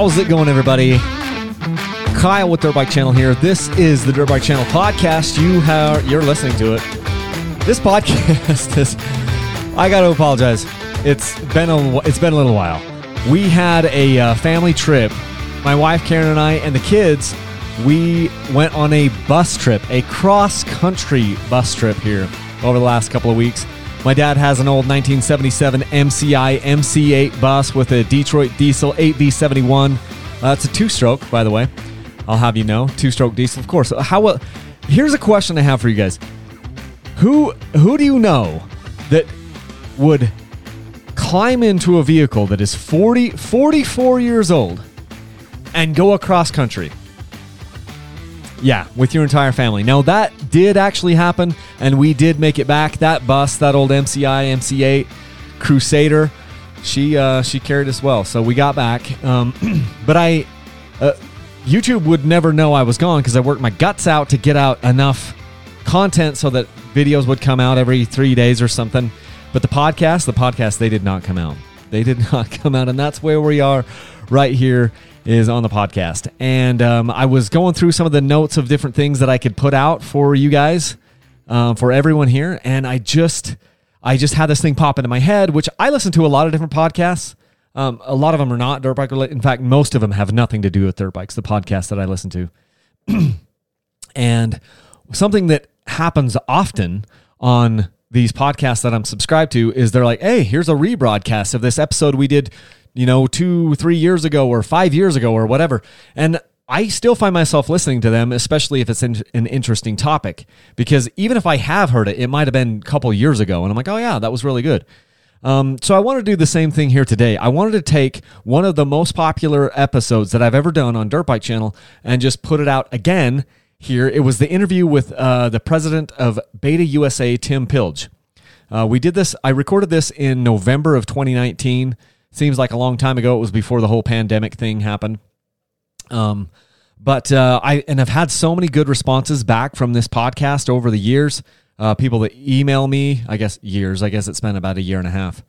How's it going, everybody? Kyle with Dirt Bike Channel here. This is the Dirt Bike Channel podcast. You have you're listening to it. This podcast is. I got to apologize. It's been a it's been a little while. We had a uh, family trip. My wife Karen and I and the kids. We went on a bus trip, a cross country bus trip here over the last couple of weeks. My dad has an old 1977 MCI MC8 bus with a Detroit diesel 8V71. Uh, it's a two-stroke, by the way. I'll have you know, two-stroke diesel, of course. How? Uh, here's a question I have for you guys. Who who do you know that would climb into a vehicle that is 40 44 years old and go across country? Yeah, with your entire family. Now that did actually happen, and we did make it back. That bus, that old MCI MC8 Crusader, she uh, she carried us well, so we got back. Um, but I, uh, YouTube would never know I was gone because I worked my guts out to get out enough content so that videos would come out every three days or something. But the podcast, the podcast, they did not come out. They did not come out, and that's where we are right here is on the podcast. And um, I was going through some of the notes of different things that I could put out for you guys, um, for everyone here, and I just, I just had this thing pop into my head, which I listen to a lot of different podcasts. Um, a lot of them are not dirt bike related. In fact, most of them have nothing to do with dirt bikes. The podcasts that I listen to, and something that happens often on these podcasts that I'm subscribed to is they're like, hey, here's a rebroadcast of this episode we did you know, two, three years ago or five years ago or whatever. And I still find myself listening to them, especially if it's an interesting topic, because even if I have heard it, it might have been a couple years ago. And I'm like, oh, yeah, that was really good. Um, so I want to do the same thing here today. I wanted to take one of the most popular episodes that I've ever done on Dirt Bike Channel and just put it out again here. It was the interview with uh, the president of Beta USA, Tim Pilge. Uh, we did this, I recorded this in November of 2019. Seems like a long time ago. It was before the whole pandemic thing happened. Um, but uh, I and I've had so many good responses back from this podcast over the years. Uh, people that email me, I guess years. I guess it's been about a year and a half.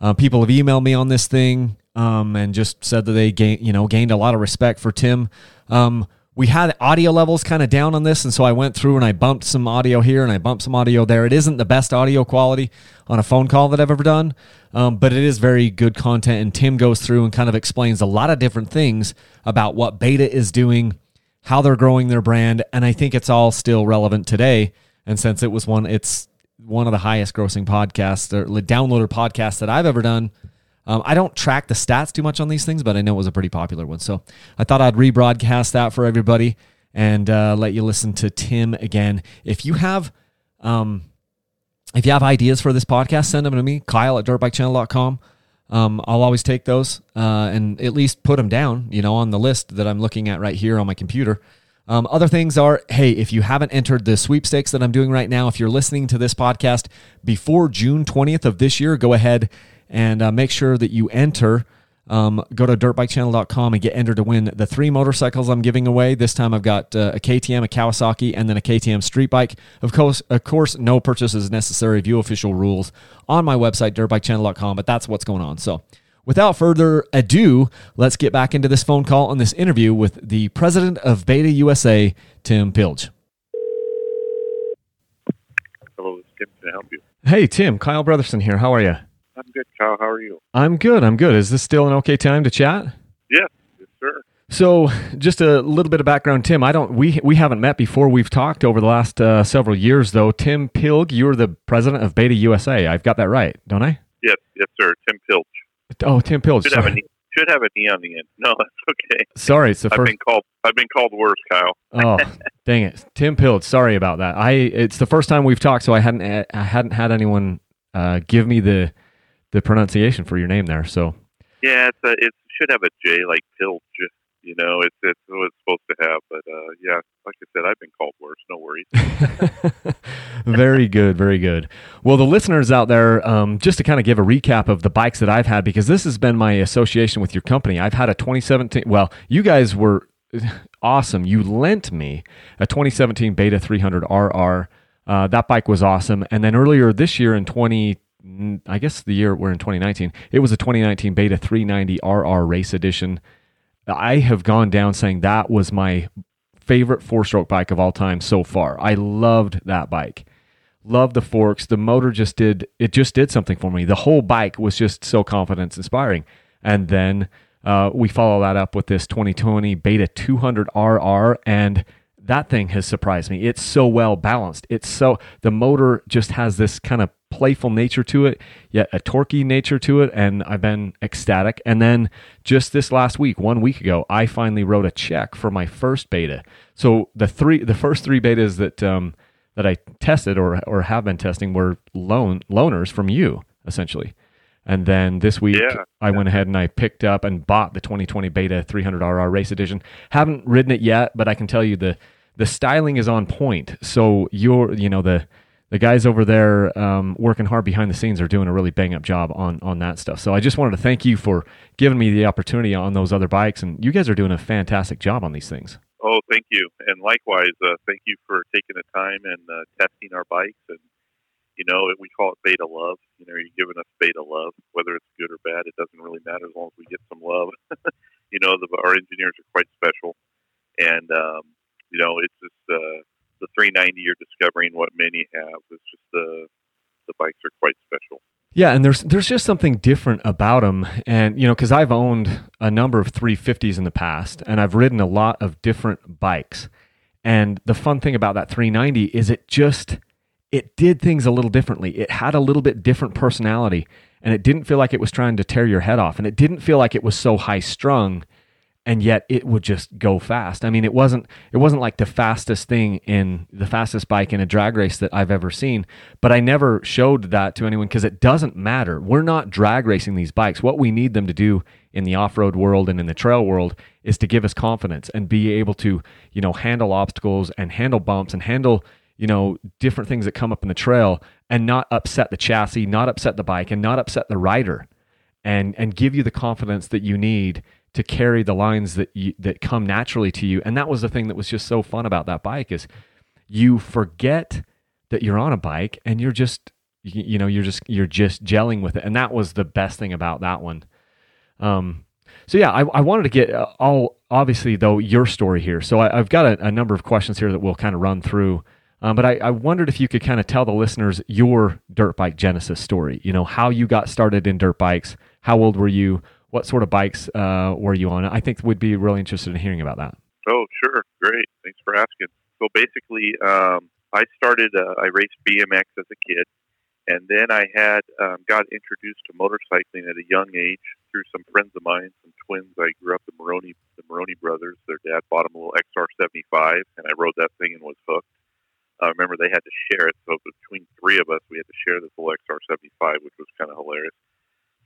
Uh, people have emailed me on this thing um, and just said that they gain, you know, gained a lot of respect for Tim. Um, we had audio levels kind of down on this, and so I went through and I bumped some audio here and I bumped some audio there. It isn't the best audio quality on a phone call that I've ever done, um, but it is very good content. And Tim goes through and kind of explains a lot of different things about what Beta is doing, how they're growing their brand, and I think it's all still relevant today. And since it was one, it's one of the highest grossing podcasts or downloaded podcasts that I've ever done. Um, I don't track the stats too much on these things, but I know it was a pretty popular one. So I thought I'd rebroadcast that for everybody and uh, let you listen to Tim again. If you have, um, if you have ideas for this podcast, send them to me, Kyle at dirtbikechannel.com. Um, I'll always take those uh, and at least put them down, you know, on the list that I'm looking at right here on my computer. Um, other things are, hey, if you haven't entered the sweepstakes that I'm doing right now, if you're listening to this podcast before June 20th of this year, go ahead and uh, make sure that you enter. Um, go to dirtbikechannel.com and get entered to win the three motorcycles I'm giving away. This time I've got uh, a KTM, a Kawasaki, and then a KTM street bike. Of course, of course, no purchase is necessary. View official rules on my website, dirtbikechannel.com. But that's what's going on. So, without further ado, let's get back into this phone call and this interview with the president of Beta USA, Tim Pilge. Hello, Tim. Can I help you? Hey, Tim. Kyle Brotherson here. How are you? I'm good, Kyle. How are you? I'm good. I'm good. Is this still an okay time to chat? Yes, yes, sir. So, just a little bit of background, Tim. I don't. We we haven't met before. We've talked over the last uh, several years, though. Tim Pilg, you're the president of Beta USA. I've got that right, don't I? Yes, yes, sir. Tim Pilg. Oh, Tim Pilg. Should have, an, should have an e on the end. No, that's okay. Sorry, it's the I've first. been called. I've been called worse, Kyle. oh, dang it, Tim Pilg. Sorry about that. I. It's the first time we've talked, so I hadn't. I hadn't had anyone uh, give me the the pronunciation for your name there. So yeah, it's a, it should have a J like Pilge. You know, it's it's what it's supposed to have. But uh, yeah, like I said, I've been called worse. No worries. very good, very good. Well, the listeners out there, um, just to kind of give a recap of the bikes that I've had, because this has been my association with your company. I've had a 2017. Well, you guys were awesome. You lent me a 2017 Beta 300 RR. Uh, that bike was awesome. And then earlier this year in 20 I guess the year we're in 2019, it was a 2019 Beta 390 RR Race Edition. I have gone down saying that was my favorite four stroke bike of all time so far. I loved that bike. Loved the forks. The motor just did it just did something for me. The whole bike was just so confidence inspiring. And then uh, we follow that up with this 2020 Beta 200 RR and that thing has surprised me. It's so well balanced. It's so the motor just has this kind of playful nature to it, yet a torquey nature to it, and I've been ecstatic. And then just this last week, one week ago, I finally wrote a check for my first beta. So the three, the first three betas that um, that I tested or or have been testing were loan loaners from you essentially. And then this week, Yeah. I went ahead and I picked up and bought the 2020 Beta 300RR Race Edition. Haven't ridden it yet, but I can tell you the the styling is on point. So you're, you know, the the guys over there um, working hard behind the scenes are doing a really bang up job on on that stuff. So I just wanted to thank you for giving me the opportunity on those other bikes, and you guys are doing a fantastic job on these things. Oh, thank you, and likewise, uh, thank you for taking the time and uh, testing our bikes. And you know, we call it beta love. You know, you're giving us beta love, whether it's good or bad. It doesn't really matter as long as we get some love. you know, the, our engineers are quite special, and um, you know, it's just uh, the 390 you're discovering what many have. It's just the the bikes are quite special. Yeah, and there's there's just something different about them, and you know, because I've owned a number of 350s in the past, and I've ridden a lot of different bikes, and the fun thing about that 390 is it just it did things a little differently. It had a little bit different personality, and it didn't feel like it was trying to tear your head off, and it didn't feel like it was so high strung and yet it would just go fast. I mean, it wasn't it wasn't like the fastest thing in the fastest bike in a drag race that I've ever seen, but I never showed that to anyone because it doesn't matter. We're not drag racing these bikes. What we need them to do in the off-road world and in the trail world is to give us confidence and be able to, you know, handle obstacles and handle bumps and handle, you know, different things that come up in the trail and not upset the chassis, not upset the bike and not upset the rider and and give you the confidence that you need to carry the lines that you, that come naturally to you. And that was the thing that was just so fun about that bike is you forget that you're on a bike and you're just you, you know you're just you're just gelling with it. And that was the best thing about that one. Um, so yeah, I, I wanted to get uh, all obviously though your story here. So I, I've got a, a number of questions here that we'll kind of run through. Um, but I, I wondered if you could kind of tell the listeners your dirt bike genesis story. You know how you got started in dirt bikes. How old were you? What sort of bikes uh, were you on? I think we'd be really interested in hearing about that. Oh, sure, great. Thanks for asking. So basically, um, I started. Uh, I raced BMX as a kid, and then I had um, got introduced to motorcycling at a young age through some friends of mine, some twins. I grew up the Maroney, the Maroney brothers. Their dad bought them a little XR75, and I rode that thing and was hooked. I remember they had to share it, so between three of us, we had to share this little XR75, which was kind of hilarious.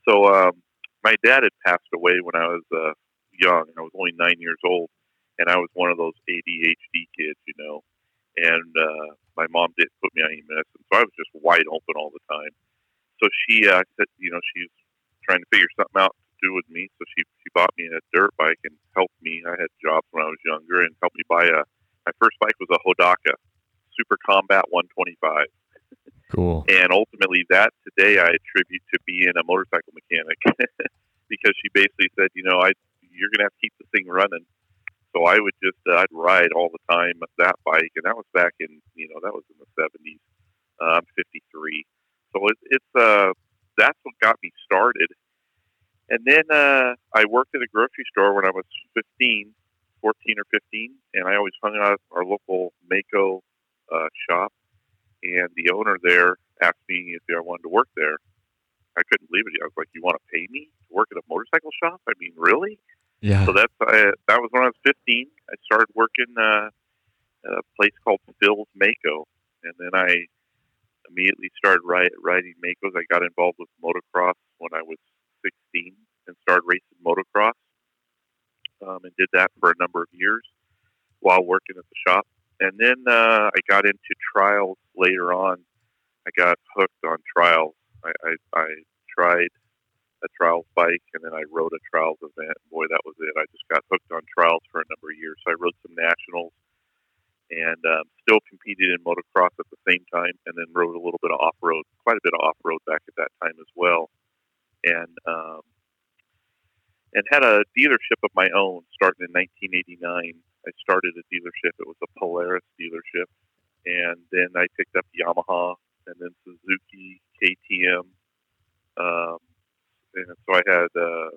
So um, my dad had passed away when I was uh, young. And I was only nine years old, and I was one of those ADHD kids, you know. And uh, my mom didn't put me on any medicine, so I was just wide open all the time. So she uh, said, you know, she's trying to figure something out to do with me. So she she bought me a dirt bike and helped me. I had jobs when I was younger, and helped me buy a. My first bike was a Hodaka Super Combat 125. Cool. And ultimately, that today I attribute to being a motorcycle mechanic because she basically said, you know, I you're going to have to keep the thing running. So I would just uh, I'd ride all the time that bike, and that was back in you know that was in the seventies. I'm 53, so it, it's uh that's what got me started. And then uh, I worked at a grocery store when I was 15, 14 or 15, and I always hung out at our local Maico uh, shop and the owner there asked me if I wanted to work there. I couldn't believe it. I was like, "You want to pay me to work at a motorcycle shop? I mean, really?" Yeah. So that's uh, that was when I was 15. I started working uh, at a place called Phil's Maico, and then I immediately started ri- riding Maicos. I got involved with motocross when I was 16 and started racing motocross, um, and did that for a number of years while working at the shop. And then uh, I got into trials later on. I got hooked on trials. I, I, I tried a trials bike, and then I rode a trials event. Boy, that was it. I just got hooked on trials for a number of years. So I rode some nationals, and um, still competed in motocross at the same time, and then rode a little bit of off road, quite a bit of off road back at that time as well. And um, and had a dealership of my own starting in 1989. I started a dealership. It was a Polaris dealership, and then I picked up Yamaha and then Suzuki, KTM, um, and so I had uh,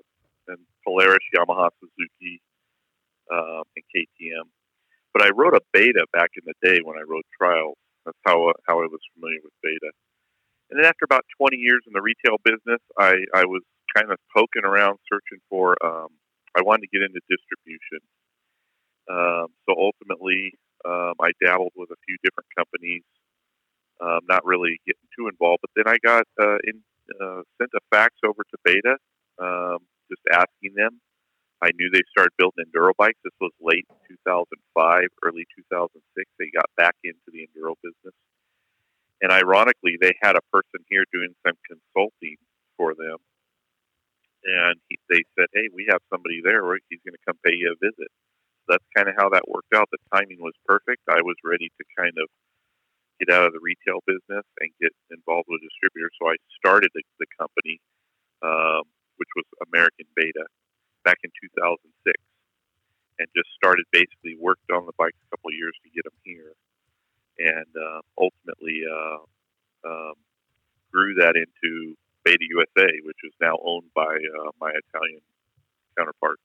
and Polaris, Yamaha, Suzuki, um, and KTM. But I rode a Beta back in the day when I rode trials. That's how how I was familiar with Beta. And then after about 20 years in the retail business, I, I was kind of poking around searching for, um, I wanted to get into distribution. Um, so ultimately, um, I dabbled with a few different companies, um, not really getting too involved. But then I got uh, in, uh, sent a fax over to Beta, um, just asking them. I knew they started building enduro bikes. This was late 2005, early 2006. They got back into the enduro business. And ironically, they had a person here doing some consulting for them. And he, they said, hey, we have somebody there he's going to come pay you a visit. That's kind of how that worked out. The timing was perfect. I was ready to kind of get out of the retail business and get involved with distributors. So I started the, the company, um, which was American Beta, back in 2006, and just started basically worked on the bikes a couple of years to get them here and uh, ultimately uh, um, grew that into Beta USA, which is now owned by uh, my Italian counterparts.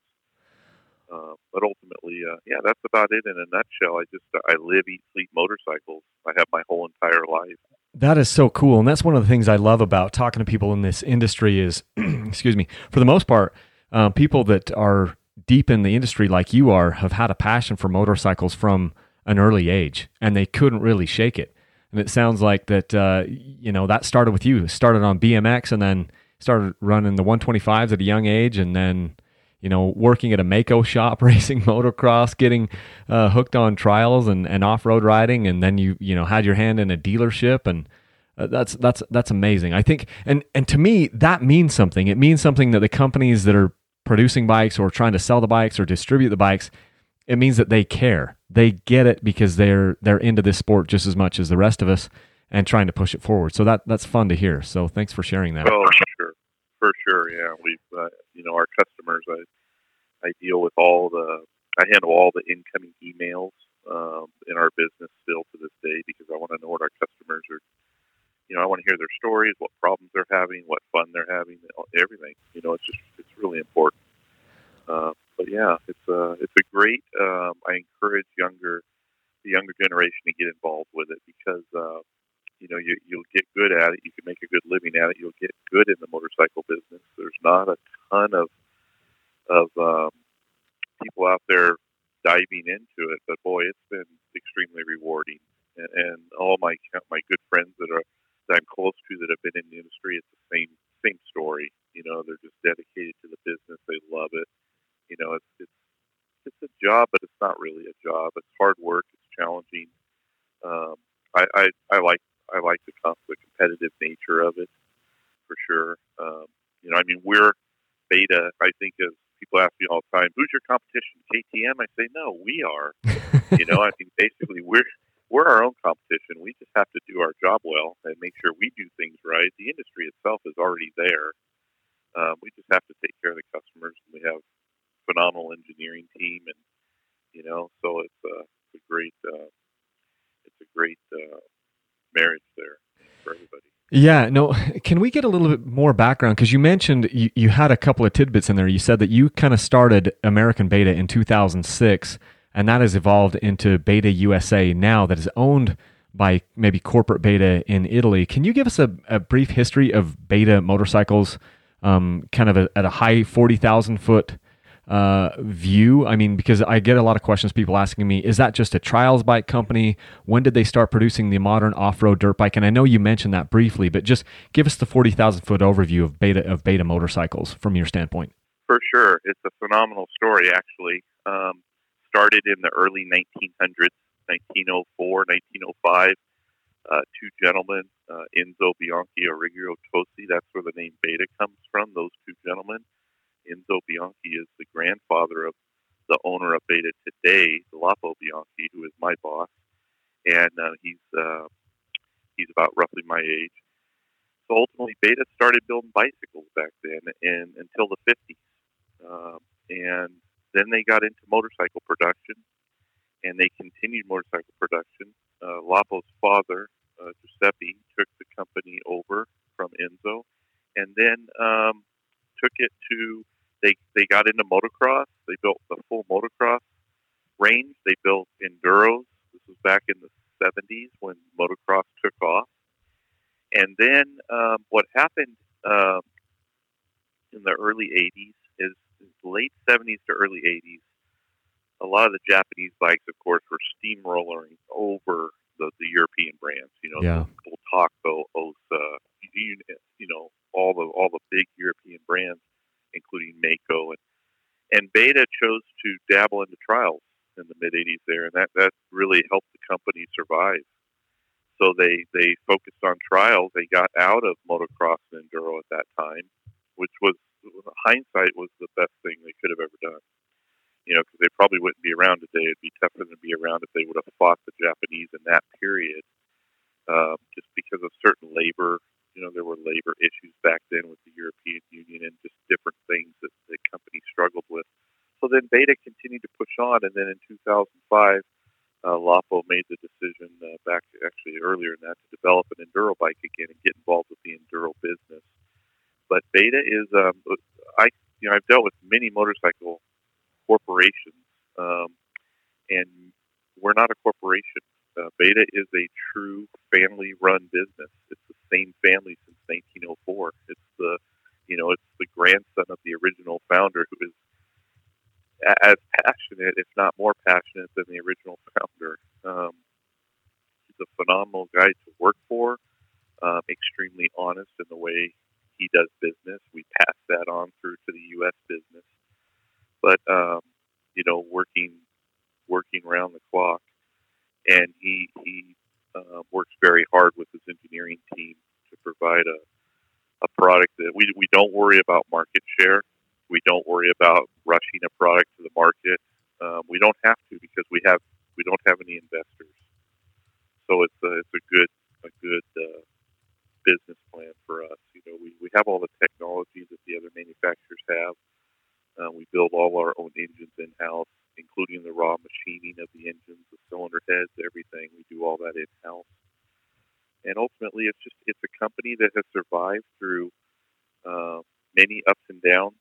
Uh, but ultimately, uh, yeah, that's about it in a nutshell. I just I live, eat, sleep motorcycles. I have my whole entire life. That is so cool, and that's one of the things I love about talking to people in this industry. Is excuse me, for the most part, uh, people that are deep in the industry like you are have had a passion for motorcycles from an early age, and they couldn't really shake it. And it sounds like that uh, you know that started with you. Started on BMX, and then started running the 125s at a young age, and then you know working at a Maico shop, racing motocross, getting uh, hooked on trials and, and off road riding, and then you you know had your hand in a dealership and. Uh, that's that's that's amazing. I think, and and to me, that means something. It means something that the companies that are producing bikes or trying to sell the bikes or distribute the bikes, it means that they care they get it because they're they're into this sport just as much as the rest of us and trying to push it forward. So that that's fun to hear. So thanks for sharing that. Oh, for sure. Yeah, we uh, you know our customers. I I deal with all the I handle all the incoming emails um, in our business still to this day because I want to know what our customers are. You know, I want to hear their stories, what problems they're having, what fun they're having, everything. You know, it's just it's really important. Uh, but yeah, it's a it's a great. Um, I encourage younger the younger generation to get involved with it because uh, you know you you'll get good at it. You can make a good living at it. You'll get good in the motorcycle business. There's not a ton of of um, people out there diving into it, but boy, it's been extremely rewarding. And, and all my my good friends that are that I'm close to that have been in the industry, it's the same same story. You know, they're just dedicated to the business. They love it you know, it's it's it's a job, but it's not really a job. It's hard work. It's challenging. Um, I, I I like I like the the competitive nature of it for sure. Um, you know, I mean, we're beta. I think as people ask me all the time, "Who's your competition?" KTM. I say, "No, we are." you know, I mean, basically, we're we're our own competition. We just have to do our job well and make sure we do things right. The industry itself is already there. Um, we just have to take care of the customers. And we have phenomenal engineering team, and you know, so it's a, it's a great uh, it's a great uh, marriage there for everybody. Yeah, no. Can we get a little bit more background? Because you mentioned you, you had a couple of tidbits in there. You said that you kind of started American Beta in 2006, and that has evolved into Beta USA now, that is owned by maybe corporate Beta in Italy. Can you give us a, a brief history of Beta motorcycles, um, kind of a, at a high 40,000 foot uh, view? I mean, because I get a lot of questions, people asking me, is that just a trials bike company? When did they start producing the modern off road dirt bike? And I know you mentioned that briefly, but just give us the 40,000 foot overview of beta, of beta motorcycles from your standpoint. For sure. It's a phenomenal story, actually. Um, started in the early 1900s, 1904, 1905. Uh, two gentlemen, uh, Enzo Bianchi, Arrigo Tosi, that's where the name Beta comes from, those two gentlemen Enzo Bianchi is the grandfather of the owner of Beta today, Lapo Bianchi, who is my boss, and uh, he's uh, he's about roughly my age. So ultimately, Beta started building bicycles back then, and until the 50s. um, and then they got into motorcycle production, and they continued motorcycle production. Uh, Lapo's father, uh, Giuseppe, took the company over from Enzo, and then um, took it to. They they got into motocross. They built the full motocross range. They built enduros. This was back in the 70s when motocross took off. And then um, what happened um, in the early 80s is, is late 70s to early 80s. A lot of the Japanese bikes, of course, were steamrolling over the, the European brands. You know, yeah. Bultaco, Ossa, you, you know, all the all the big European brands, including Maico and and Beta chose to dabble into trials in the mid '80s there, and that that really helped the company survive. So they they focused on trials. They got out of motocross and enduro at that time, which was hindsight was the best thing they could have ever done. You know, because they probably wouldn't be around today. It'd be tougher to be around if they would have fought the Japanese in that period, um, just because of certain labor. You know, there were labor issues back then with the European Union and just different things that the company struggled with. So then Beta continued to push on, and then in 2005, uh, Lapo made the decision uh, back actually earlier than that to develop an enduro bike again and get involved with the enduro business. But Beta is, um, I you know, I've dealt with many motorcycle corporations, um, and we're not a corporation. Uh, Beta is a true family-run business. It's the same family since 1904. It's the, you know, it's the grandson of the original founder who is as passionate, if not more passionate, than the original founder. Um, he's a phenomenal guy to work for, um, extremely honest in the way he does business. We pass that on through to the U.S. business, but um, you know, working working around the clock, and he he uh, works very hard with his engineering team to provide a a product that we we don't worry about market share. We don't worry about rushing a product to the market. Um, we don't have to because we have we don't have any investors. So it's a, it's a good a good uh, business plan for us. You know, we, we have all the technology that the other manufacturers have. Uh, we build all our own engines in house, including the raw machining of the engines, the cylinder heads, everything. We do all that in house. And ultimately, it's just it's a company that has survived through uh, many ups and downs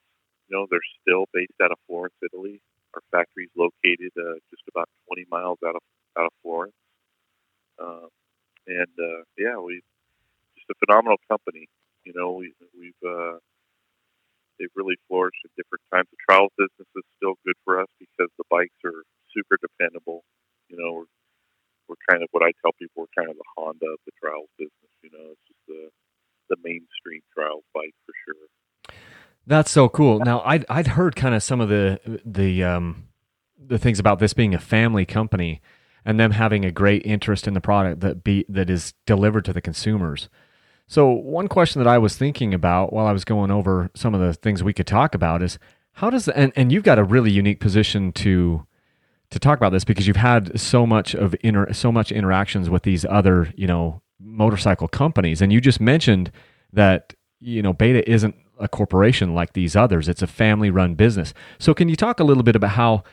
you know, they're still based out of Florence, Italy. Our factory is located uh, just about 20 miles out of out of Florence. Um, and uh, yeah, we just a phenomenal company. You know, we, we've uh, they've really flourished at different times. The trials business is still good for us because the bikes are super dependable. You know, we're, we're kind of what I tell people we're kind of the Honda of the trials business. You know, it's just the the mainstream trials bike for sure. That's so cool. Now, I'd I'd heard kind of some of the the um, the things about this being a family company and them having a great interest in the product that be that is delivered to the consumers. So, one question that I was thinking about while I was going over some of the things we could talk about is how does and and you've got a really unique position to to talk about this because you've had so much of inter, so much interactions with these other you know motorcycle companies, and you just mentioned that you know Beta isn't a corporation like these others. It's a family run business. So, can you talk a little bit about how,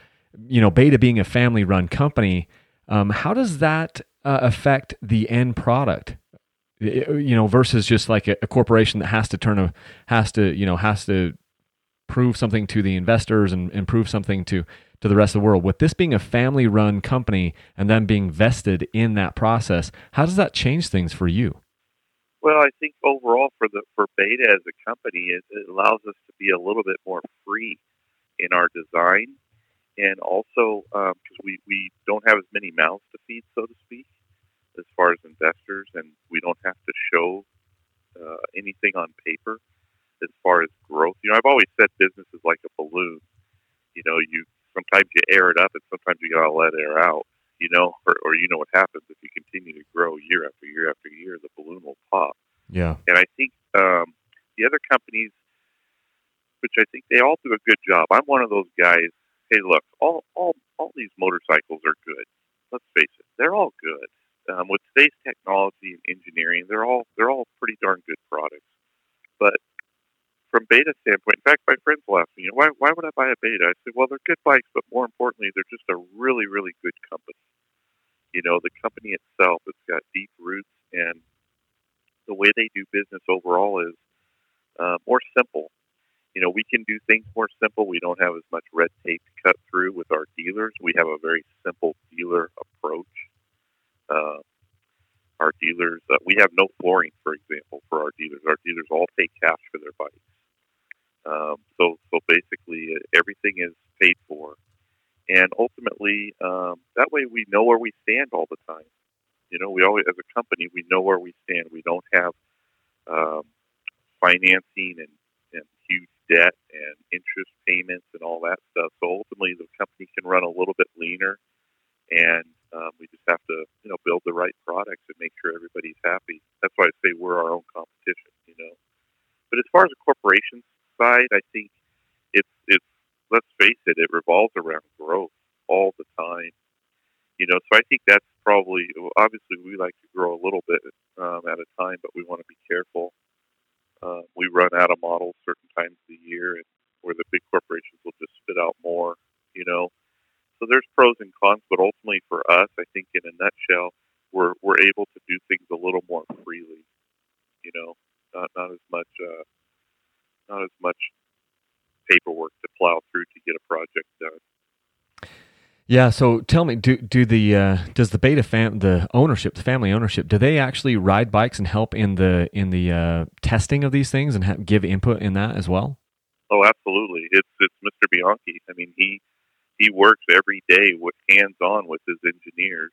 you know, Beta being a family run company, um, how does that uh, affect the end product? You know, versus just like a, a, corporation that has to turn a has to you know has to prove something to the investors and, and prove something to to the rest of the world. With this being a family run company and them being vested in that process, how does that change things for you? Well, I think overall for the for Beta as a company, it, it allows us to be a little bit more free in our design, and also because um, we we don't have as many mouths to feed, so to speak, as far as investors, and we don't have to show uh, anything on paper as far as growth. You know, I've always said business is like a balloon. You know, you sometimes you air it up, and sometimes you gotta let air out you know, or, or you know what happens if you continue to grow year after year after year, the balloon will pop. Yeah. And I think um, the other companies, which I think they all do a good job. I'm one of those guys. Hey, look, all all all these motorcycles are good. Let's face it, they're all good. Um, with today's technology and engineering, they're all they're all pretty darn good products. But from beta standpoint, in fact, my friends will you know, why, why would I buy a beta? I say, well, they're good bikes, but more importantly, they're just a really, really good company. You know, the company itself, it's got deep roots, and the way they do business overall is uh, more simple. You know, we can do things more simple. We don't have as much red tape to cut through with our dealers. We have a very simple dealer approach. Uh, our dealers, uh, we have no flooring, for example, for our dealers. Our dealers all pay cash for their bikes. Um, so, so basically, uh, everything is paid for, and ultimately, um, that way we know where we stand all the time. You know, we always, as a company, we know where we stand. We don't have um, financing and, and huge debt and interest payments and all that stuff. So ultimately, the company can run a little bit leaner and um, we just have to, you know, build the right products and make sure everybody's happy. That's why I say we're our own competition, you know. But as far as the corporation side, I think it's it's let's face it, it revolves around growth all the time. You know, so I think that's probably obviously we like to grow a little bit um, at a time, but we want to be careful. Uh, we run out of models certain times of the year, and where the big corporations will just spit out more. You know, so there's pros and cons, but ultimately for us, I think in a nutshell, we're we're able to do things a little more freely. You know, not not as much uh, not as much paperwork to plow through to get a project done. Yeah. So tell me, do do the uh, does the beta fam the ownership, the family ownership, do they actually ride bikes and help in the in the uh, testing of these things and ha- give input in that as well? Oh, absolutely. It's it's Mr. Bianchi. I mean, he he works every day with hands on with his engineers,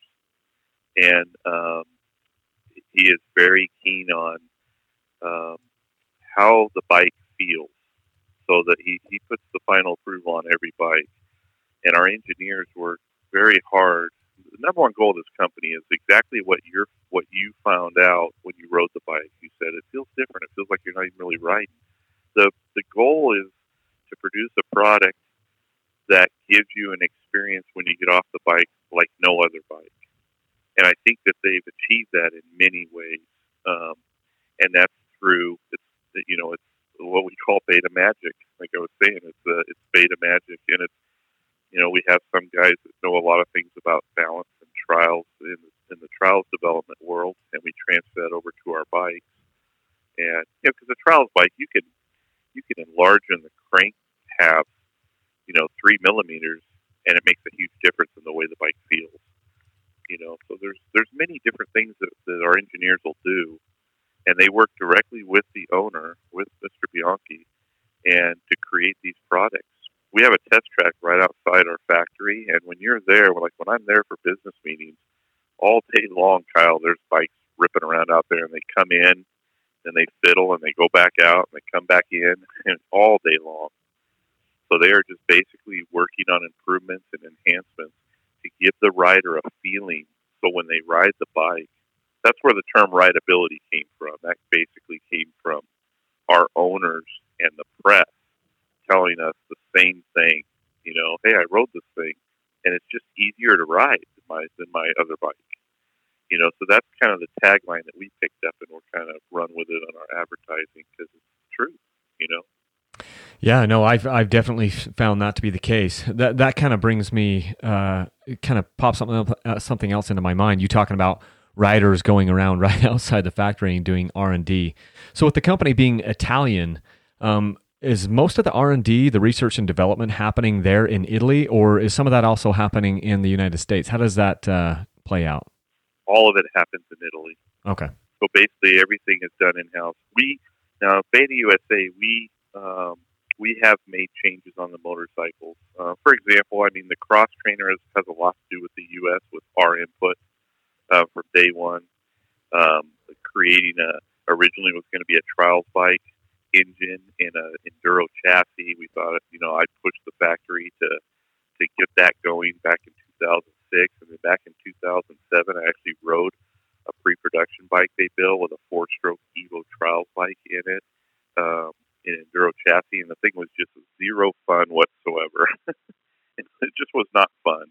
and um, he is very keen on um, how the bike feels, so that he he puts the final approval on every bike. And our engineers work very hard. The number one goal of this company is exactly what you're what you found out when you rode the bike. You said it feels different. It feels like you're not even really riding. The the goal is to produce a product that gives you an experience when you get off the bike like no other bike. And I think that they've achieved that in many ways. Um, and that's through, it's, you know, it's what we call beta magic. Like I was saying, it's, uh, it's beta magic. And it's, you know, we have some guys that know a lot of things about balance and trials in, in the trials development world, and we transfer that over to our bikes. And, you know, because a trials bike, you can, you can enlarge in the crank tab you know, three millimeters, and it makes a huge difference in the way the bike feels. You know, so there's there's many different things that, that our engineers will do, and they work directly with the owner, with Mr. Bianchi, and to create these products. We have a test track right outside our factory, and when you're there, like when I'm there for business meetings, all day long, Kyle, there's bikes ripping around out there, and they come in, and they fiddle, and they go back out, and they come back in, and all day long. So they are just basically working on improvements and enhancements to give the rider a feeling. So when they ride the bike, that's where the term rideability came from. That basically came from our owners and the press telling us the same thing. You know, hey, I rode this thing, and it's just easier to ride than my than my other bike. You know, so that's kind of the tagline that we picked up, and we're kind of run with it on our advertising because it's true. You know. Yeah, no, I've I've definitely found that to be the case. That that kind of brings me, uh, kind of pops something up, uh, something else into my mind. You talking about riders going around right outside the factory and doing R and D. So with the company being Italian, um, is most of the R and D, the research and development, happening there in Italy, or is some of that also happening in the United States? How does that uh, play out? All of it happens in Italy. Okay. So basically, everything is done in house. We now Beta USA, we um, we have made changes on the motorcycles. Uh, for example, I mean, the cross trainer has, has a lot to do with the U.S. with our input uh, from day one. Um, creating a originally was going to be a trials bike engine in a enduro chassis. We thought, you know, I'd push the factory to to get that going back in 2006, and then back in 2007, I actually rode a pre-production bike they built with a four-stroke Evo trials bike in it. Um, an enduro chassis, and the thing was just zero fun whatsoever. it just was not fun.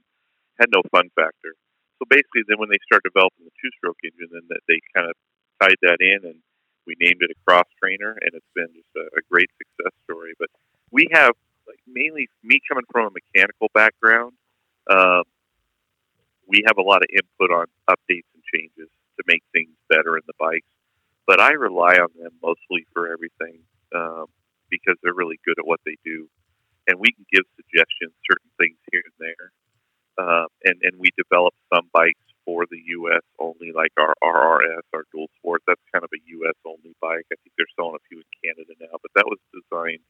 Had no fun factor. So basically, then when they started developing the two-stroke engine, then they kind of tied that in, and we named it a cross trainer, and it's been just a, a great success story. But we have like, mainly me coming from a mechanical background. Um, we have a lot of input on updates and changes to make things better in the bikes, but I rely on them mostly for everything um, because they're really good at what they do, and we can give suggestions, certain things here and there, uh, and and we develop some bikes for the U.S. only, like our RRS, our dual sport. That's kind of a U.S. only bike. I think they're selling a few in Canada now, but that was designed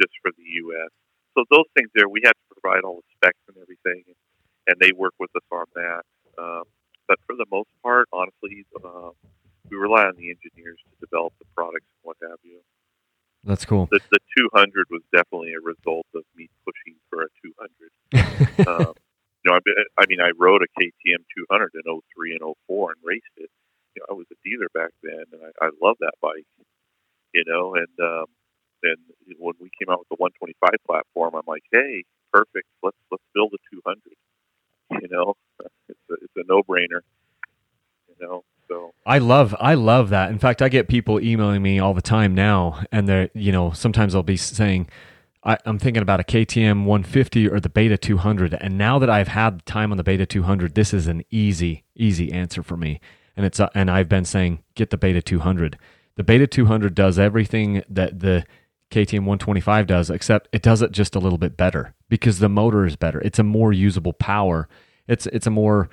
just for the U.S. So those things there, we have to provide all the specs and everything, and they work with us on that. Um, but for the most part, honestly, um, we rely on the engineers to develop the products and what have you. That's cool. The, the 200 was definitely a result of me pushing for a 200. um, you know, I, I mean, I rode a KTM 200 in 03 and 04 and raced it. You know, I was a dealer back then, and I, I love that bike. You know, and um, then when we came out with the 125 platform, I'm like, hey, perfect. Let's let's build a 200. You know, it's a, it's a no brainer. You know, so I love I love that. In fact, I get people emailing me all the time now, and they're you know sometimes they'll be saying. I, am thinking about a KTM 150 or the Beta 200, and now that I've had time on the Beta 200, this is an easy, easy answer for me. And it's uh, and I've been saying get the Beta 200. The Beta 200 does everything that the KTM 125 does, except it does it just a little bit better because the motor is better. It's a more usable power. It's it's a more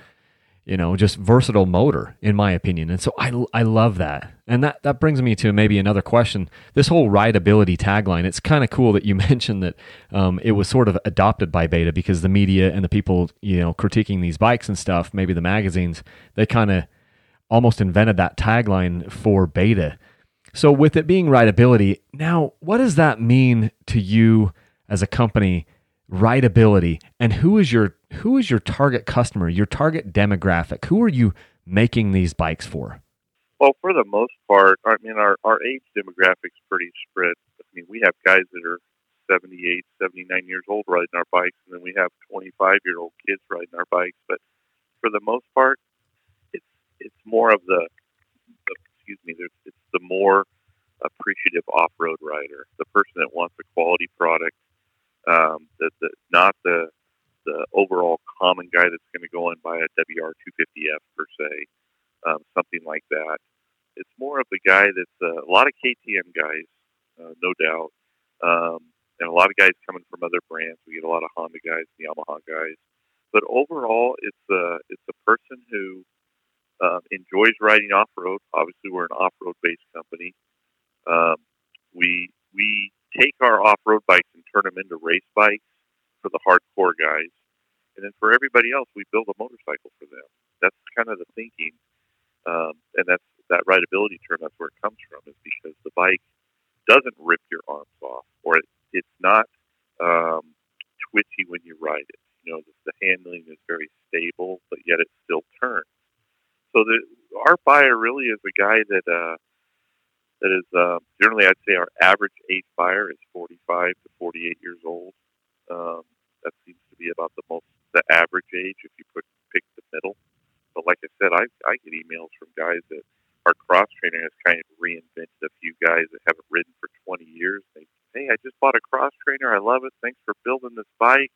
you know just versatile motor in my opinion, and so I I love that. And that that brings me to maybe another question. This whole rideability tagline. It's kind of cool that you mentioned that um, it was sort of adopted by Beta because the media and the people you know critiquing these bikes and stuff, maybe the magazines, they kind of almost invented that tagline for Beta so, with it being rideability, now what does that mean to you as a company? Rideability, and who is your who is your target customer, your target demographic? Who are you making these bikes for? Well, for the most part, I mean, our, our age demographic's pretty spread. I mean, we have guys that are 78, 79 years old riding our bikes, and then we have 25 year old kids riding our bikes. But for the most part, it's it's more of the excuse me, it's the more appreciative off-road rider, the person that wants a quality product, um, the, the, not the the overall common guy that's going to go and buy a WR 250F per se, um, something like that. It's more of the guy that's uh, a lot of KTM guys, uh, no doubt, um, and a lot of guys coming from other brands. We get a lot of Honda guys, Yamaha guys, but overall, it's a it's a person who um, enjoys riding off road. Obviously, we're an off road based company. Um, we we take our off road bikes and turn them into race bikes for the hardcore guys, and then for everybody else, we build a motorcycle for them. That's kind of the thinking, um, and that's that rideability term. That's where it comes from, is because the bike doesn't rip your arms off, or it, it's not um, twitchy when you ride it. You know, the, the handling is very stable, but yet it still turns. So the our buyer really is a guy that uh, that is uh, generally I'd say our average age buyer is 45 to 48 years old. Um, that seems to be about the most the average age if you put pick the middle. But like I said, I I get emails from guys that our cross trainer has kind of reinvented a few guys that haven't ridden for 20 years. They hey, I just bought a cross trainer. I love it. Thanks for building this bike.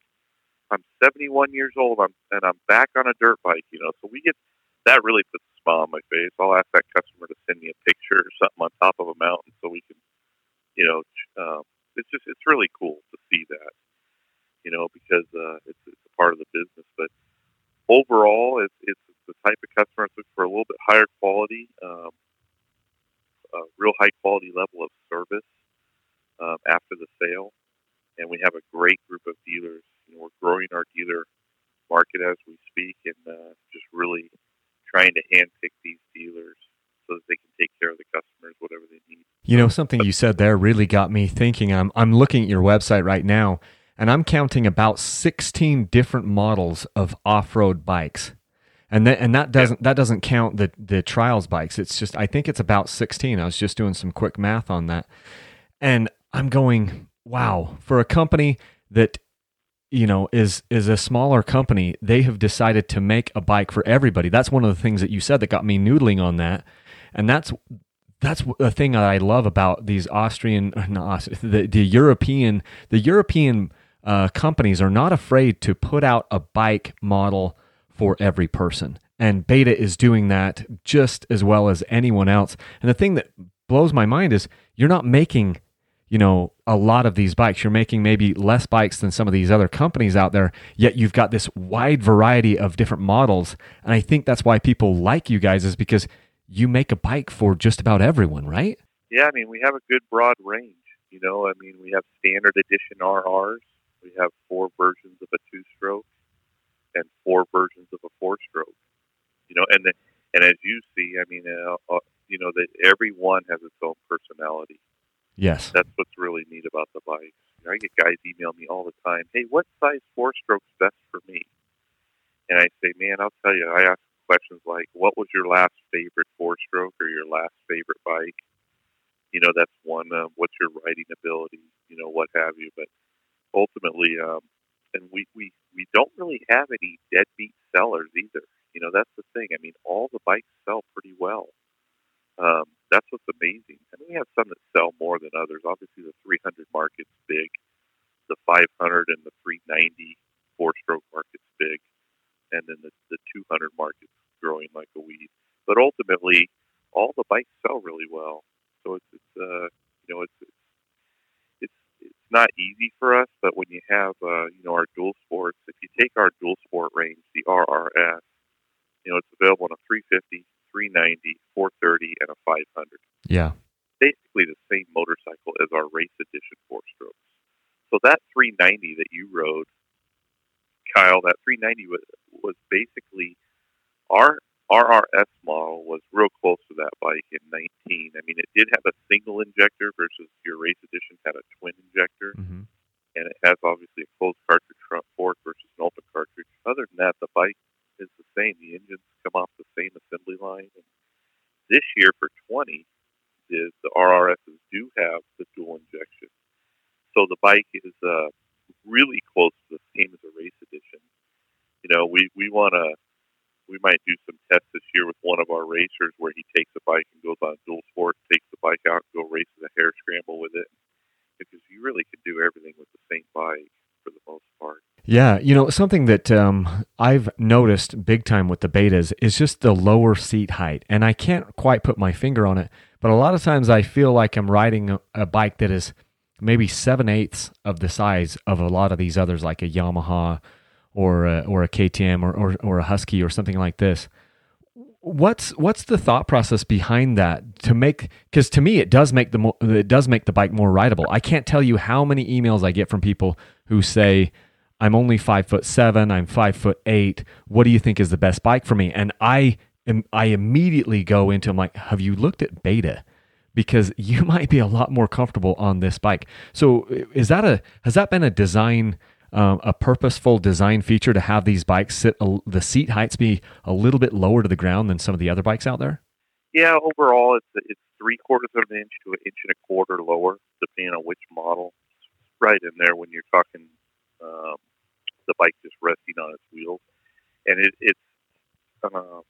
I'm 71 years old. I'm and I'm back on a dirt bike. You know, so we get that really puts a smile on my face. I'll ask that customer to send me a picture or something on top of a mountain so we can, you know, um, it's just it's really cool to see that, you know, because uh, it's it's a part of the business. But overall, it's it's the type of customer that's looking for a little bit higher quality, um, a real high quality level of service um, after the sale, and we have a great group of dealers. You know, we're growing our dealer market as we speak, and uh, just really trying to handpick these dealers so that they can take care of the customers, whatever they need. You know, something you said there really got me thinking. I'm I'm looking at your website right now, and I'm counting about 16 different models of off-road bikes. And that and that doesn't that doesn't count the the trials bikes. It's just I think it's about 16. I was just doing some quick math on that. And I'm going, wow, for a company that you know is is a smaller company they have decided to make a bike for everybody that's one of the things that you said that got me noodling on that and that's that's the thing that I love about these Austrian, not the, the European, the European uh, companies are not afraid to put out a bike model for every person. And Beta is doing that just as well as anyone else. And the thing that blows my mind is you're not making, you know, a lot of these bikes. You're making maybe less bikes than some of these other companies out there, yet you've got this wide variety of different models. And I think that's why people like you guys is because you make a bike for just about everyone, right? Yeah, I mean, we have a good broad range. You know, I mean, we have standard edition RRs. We have four versions of a two-stroke and four versions of a four-stroke. You know, and the, and as you see, I mean, uh, uh, you know that every one has its own personality. Yes, that's what's really neat about the bikes. You know, I get guys email me all the time, "Hey, what size four-stroke's best for me?" And I say, "Man, I'll tell you. I ask questions like, "What was your last favorite four-stroke or your last favorite bike?" You know, that's one. Uh, what's your riding ability? You know, what have you? But ultimately, um, and we we we don't really have any deadbeat sellers either. You know, that's the thing. I mean, all the bikes sell pretty well. Um, that's what's amazing. And we have some that sell more than others. Obviously, the 300 market's big. The 500 and the 390 four-stroke market's big, and then the, the 200 market's growing like a weed. But ultimately, all the bikes sell really well. So it's, it's uh, you know, it's, it's it's not easy for us. But when you have uh, you know our dual sports, if you take our dual sport range, the RRS, you know, it's available in a 350, 390, 430, and a 500. Yeah. Basically the same motorcycle as our race edition four strokes. So that 390 that you rode, Kyle, that 390 was, was basically our RRS model was real close to that bike in 19. I mean, it did have a single injector versus your race edition had a twin injector. Mm-hmm. And it has obviously a closed cartridge front fork versus an open cartridge. Other than that, the bike is the same. The engines come off the same assembly line. And this year for 20, is the RRSs do have the dual injection. So the bike is uh, really close to the same as a race edition. You know, we, we want to, we might do some tests this year with one of our racers where he takes a bike and goes on dual sport, takes the bike out and go race a hare scramble with it. Because you really can do everything with the same bike for the most part. Yeah, you know, something that um, I've noticed big time with the betas is just the lower seat height. And I can't quite put my finger on it, but a lot of times I feel like I'm riding a, bike that is maybe seven eighths of the size of a lot of these others, like a Yamaha or a, or a KTM or, or, or a Husky or something like this. What's what's the thought process behind that to make? Because to me, it does make the it does make the bike more rideable. I can't tell you how many emails I get from people who say, I'm only five foot seven, I'm five foot eight. What do you think is the best bike for me? And I am, I immediately go into, I'm like, have you looked at beta? Because you might be a lot more comfortable on this bike. So is that a, has that been a design, um, a purposeful design feature to have these bikes sit, the seat heights be a little bit lower to the ground than some of the other bikes out there? Yeah, overall, it's it's three quarters of an inch to an inch and a quarter lower, depending on which model. right in there when you're talking um, the bike just resting on its wheels, and it, it's uh,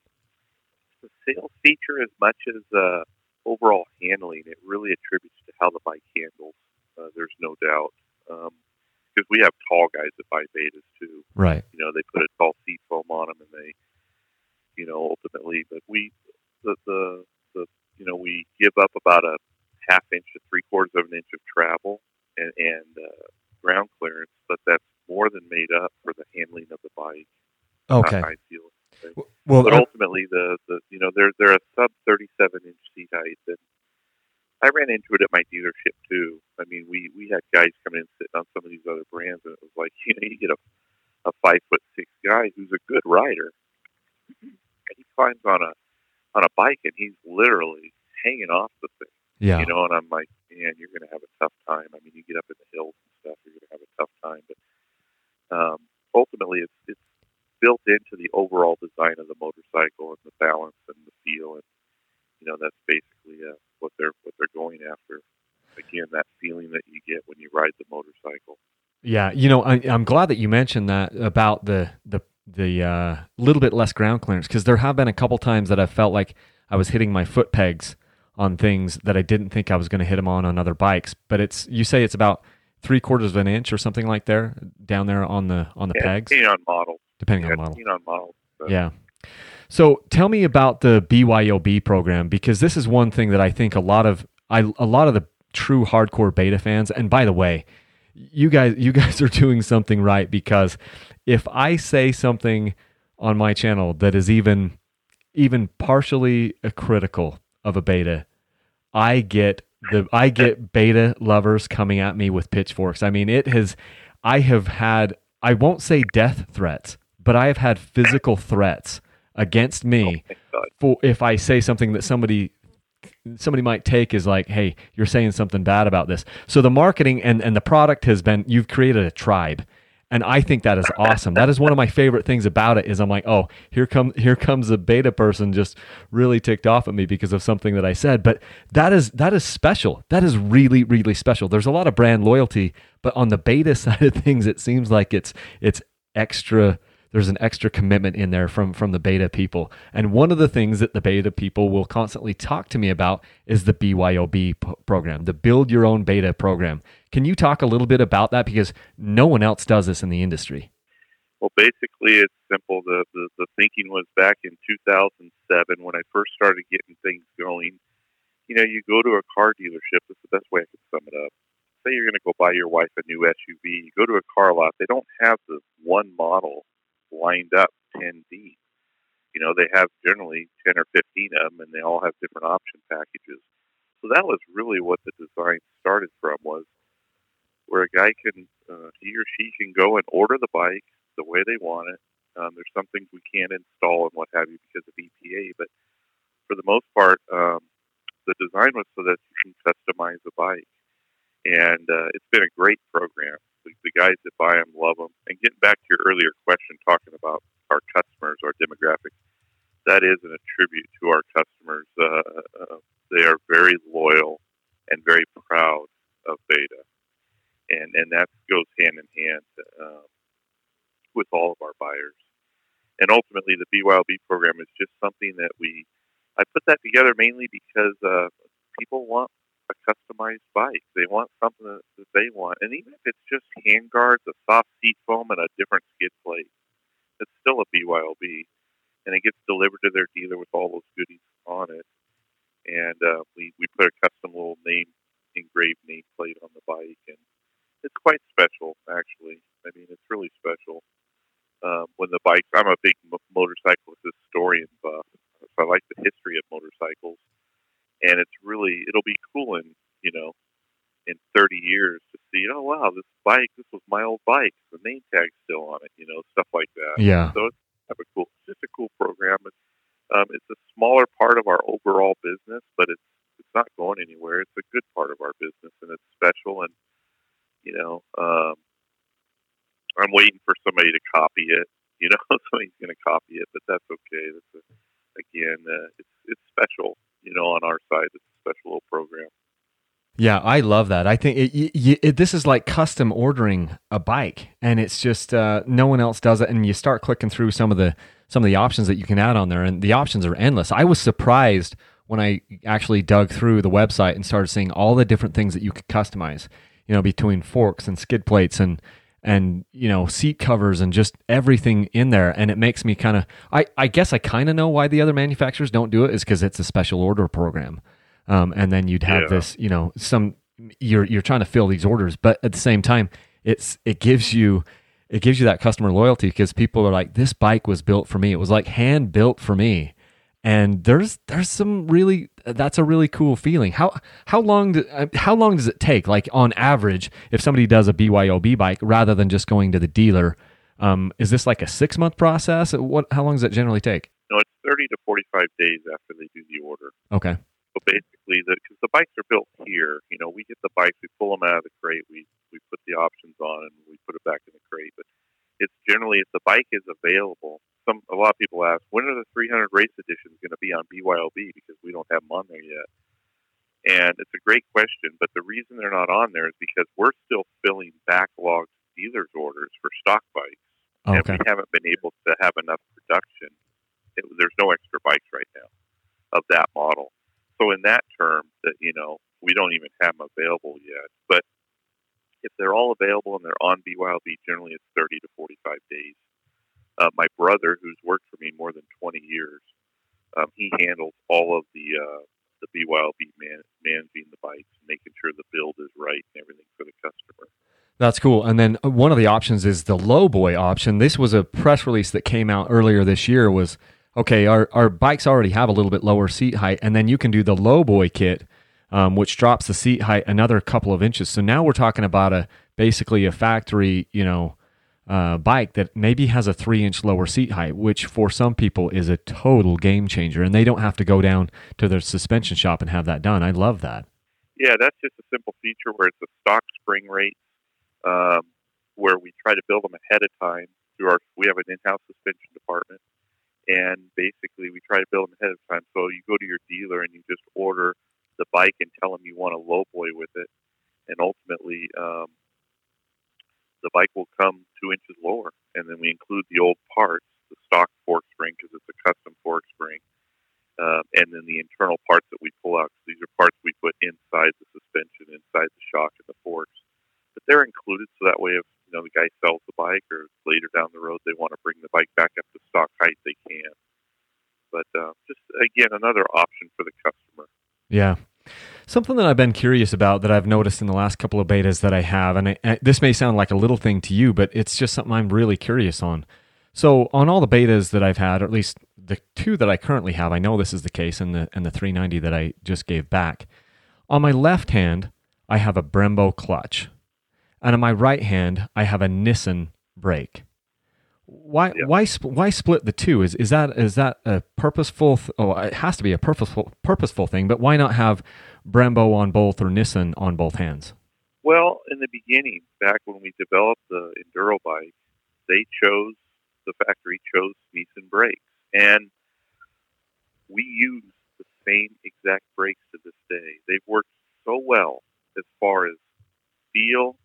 the sales feature as much as uh, overall handling. It really attributes to how the bike handles. Uh, there's no doubt because um, we have tall guys that buy betas too. Right. You know, they put a tall seat foam on them, and they, you know, ultimately. But we, the the the you know, we give up about a half inch to three quarters of an inch of travel and, and uh, ground clearance, but that's more than made up for the handling of the bike. Okay. I feel. Well, but uh, ultimately, the, the you know they're they're a sub thirty seven inch seat height, and I ran into it at my dealership too. I mean, we we had guys coming in sitting on some of these other brands, and it was like you know you get a a five foot six guy who's a good rider, and he climbs on a on a bike, and he's literally hanging off the thing. Yeah. You know, and I'm like, man, you're going to have a tough time. I mean, you get up in the hills and stuff, you're going to have a tough time. But um, ultimately, it's it's built into the overall design of the motorcycle and the balance and the feel, and you know that's basically uh, what they're what they're going after. Again, that feeling that you get when you ride the motorcycle. Yeah, you know, I, am glad that you mentioned that about the the the uh, little bit less ground clearance because there have been a couple times that I felt like I was hitting my foot pegs on things that I didn't think I was going to hit them on on other bikes. But it's you say it's about three quarters of an inch or something like there down there on the on the yeah, pegs, depending on model. depending Yeah, on model. depending on model. So, Yeah. So tell me about the BYOB program because this is one thing that I think a lot of I a lot of the true hardcore beta fans and by the way, you guys you guys are doing something right because if I say something on my channel that is even even partially a critical of a beta, I get the I get beta lovers coming at me with pitchforks. I mean, it has I have had I won't say death threats, but I have had physical threats against me oh, God. for if I say something that somebody somebody might take is like, hey, you're saying something bad about this. So the marketing and, and the product has been you've created a tribe. And I think that is awesome. That is one of my favorite things about it is I'm like, oh, here come here comes a beta person just really ticked off at me because of something that I said. But that is that is special. That is really, really special. There's a lot of brand loyalty, but on the beta side of things, it seems like it's it's extra there's an extra commitment in there from from the beta people. And one of the things that the beta people will constantly talk to me about is the BYOB program, the Build Your Own Beta program. Can you talk a little bit about that because no one else does this in the industry? Well, basically, it's simple. The, the the thinking was back in 2007 when I first started getting things going. You know, you go to a car dealership. That's the best way I could sum it up. Say you're going to go buy your wife a new SUV. You go to a car lot. They don't have the one model lined up 10 deep. You know, they have generally 10 or 15 of them, and they all have different option packages. So that was really what the design started from was where a guy can, uh, he or she can go and order the bike the way they want it. Um, there's some things we can't install and what have you because of EPA, but for the most part, um, the design was so that you can customize the bike. And uh, it's been a great program. The, the guys that buy them love them. And getting back to your earlier question, talking about our customers, our demographics, that is an attribute to our customers. Uh, uh, they are very loyal and very proud of Beta, and and that goes hand in hand um, with all of our buyers. And ultimately, the BYOB program is just something that we I put that together mainly because uh, people want a customized bike. They want something that, they want, and even if it's just hand guards, a soft seat foam, and a different skid plate, it's still a BYOB, and it gets delivered to their dealer with all those goodies on it. And uh, we we put a custom little name engraved nameplate on the bike, and it's quite special actually. I mean, it's really special. Um, when the bikes, I'm a big mo- motorcyclist historian buff, so I like the history of motorcycles and it's really it'll be cool in you know in 30 years to see oh wow this bike this was my old bike the name tag's still on it you know stuff like that. Yeah. so it's have a cool it's just a cool program. It's, um, it's a smaller part of our overall business but it's it's not going anywhere. It's a good part of our business and it's special and you know um, I'm waiting for somebody to copy it you know somebody's going to copy it but that's okay. That's a, again uh, it's it's special you know, on our side. It's a special little program. Yeah, I love that. I think it, it, it, this is like custom ordering a bike, and it's just uh, no one else does it. And you start clicking through some of the some of the options that you can add on there, and the options are endless. I was surprised when I actually dug through the website and started seeing all the different things that you could customize. You know, between forks and skid plates and and you know seat covers and just everything in there. And it makes me kind of I, I guess i kind of know why the other manufacturers don't do it is because it's a special order program. Um, and then you'd have Yeah. this you know some you're you're trying to fill these orders but at the same time it's it gives you it gives you that customer loyalty because people are like this bike was built for me. It was like hand built for me and there's there's some really that's a really cool feeling. How how long do, uh, how long does it take? Like on average, if somebody does a BYOB bike rather than just going to the dealer, um, is this like a six month process? What how long does it generally take? No, it's 30 to 45 days after they do the order. Okay, So basically, because the bikes are built here, you know, we get the bikes, we pull them out of the crate, we we put the options on, and we put it back in the crate. But it's generally if the bike is available some a lot of people ask, when are the 300 race editions going to be on BYOB because we don't have them on there yet. And it's a great question, but the reason they're not on there is because we're still filling backlogged dealers' orders for stock bikes, okay. and we haven't been able to have enough production. It, there's no extra bikes right now of that model. So in that term, that you know, we don't even have them available yet. But if they're all available and they're on BYOB, generally it's 30 to 45 days uh, my brother, who's worked for me more than 20 years, um, he handles all of the uh, the BYOB man, managing the bikes, making sure the build is right and everything for the customer. That's cool. And then uh, one of the options is the low boy option. This was a press release that came out earlier this year. Was okay. Our our bikes already have a little bit lower seat height, and then you can do the low boy kit, um, which drops the seat height another couple of inches. So now we're talking about a basically a factory, you know, uh, bike that maybe has a three inch lower seat height, which for some people is a total game changer, and they don't have to go down to their suspension shop and have that done. I love that. Yeah, that's just a simple feature where it's a stock spring rate, um, where we try to build them ahead of time through our. We have an in-house suspension department, and basically we try to build them ahead of time. So you go to your dealer and you just order the bike and tell them you want a low boy with it, and ultimately um, the bike will come two inches lower, and then we include the old parts, the stock fork spring because it's a custom fork spring, uh, and then the internal parts that we pull out. These are parts we put inside the suspension, inside the shock and the forks, but they're included so that way if you know the guy sells the bike or later down the road they want to bring the bike back up to stock height, they can. But uh, just again, another option for the customer. Yeah. Something that I've been curious about that I've noticed in the last couple of betas that I have, and I, this may sound like a little thing to you, but it's just something I'm really curious on. So, on all the betas that I've had, or at least the two that I currently have, I know this is the case, and the and the 390 that I just gave back. On my left hand, I have a Brembo clutch, and on my right hand, I have a Nissin brake. Why yeah. why why split the two? Is is that is that a purposeful? Th- oh, it has to be a purposeful purposeful thing. But why not have Brembo on both or Nissin on both hands? Well, in the beginning, back when we developed the enduro bike, they chose the factory chose Nissin brakes, and we use the same exact brakes to this day. They've worked so well as far as feel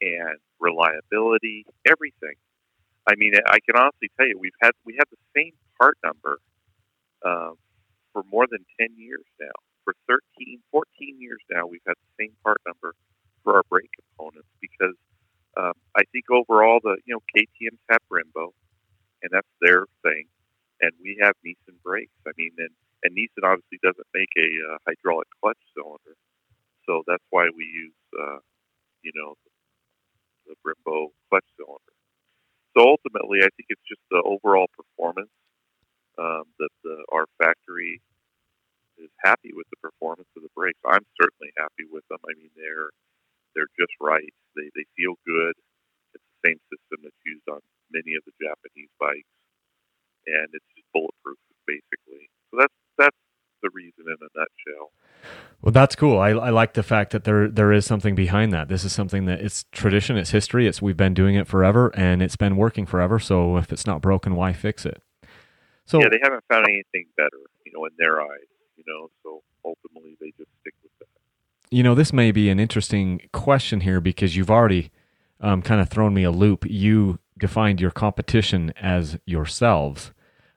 and reliability, everything. I mean, I can honestly tell you, we've had we have the same part number uh, for more than ten years now for 13, 14 years now, we've had the same part number for our brake components because um, I think overall the you know KTM's have Brembo, and that's their thing, and we have Nissin brakes. I mean, and and Nissin obviously doesn't make a uh, hydraulic clutch cylinder, so that's why we use uh, you know the Brembo clutch cylinder. So ultimately, I think it's just the overall performance um, that the, our factory is happy with the performance of the brakes. I'm certainly happy with them. I mean, they're they're just right. They they feel good. It's the same system that's used on many of the Japanese bikes, and it's just bulletproof basically. So that's that's the reason in a nutshell. Well, that's cool. I, I like the fact that there there is something behind that. This is something that it's tradition, it's history. It's we've been doing it forever, and it's been working forever. So if it's not broken, why fix it? So yeah, they haven't found anything better, you know, in their eyes you know, so ultimately they just stick with that. You know, this may be an interesting question here because you've already um, kind of thrown me a loop. You defined your competition as yourselves.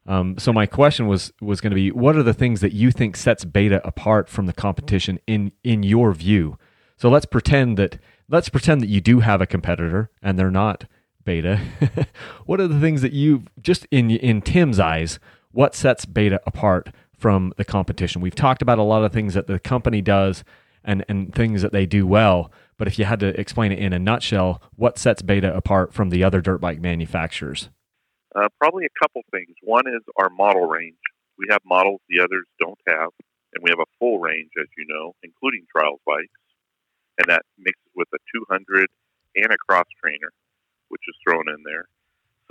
Um, so my question was was going to be, what are the things that you think sets Beta apart from the competition in in your view? So let's pretend that let's pretend that you do have a competitor and they're not Beta. what are the things that you just in in Tim's eyes? What sets Beta apart from the competition. We've talked about a lot of things that the company does and, and things that they do well. But if you had to explain it in a nutshell, what sets Beta apart from the other dirt bike manufacturers? Uh, probably a couple things. One is our model range. We have models the others don't have, and we have a full range, as you know, including trials bikes, and that mixes with a 200 and a cross trainer, which is thrown in there.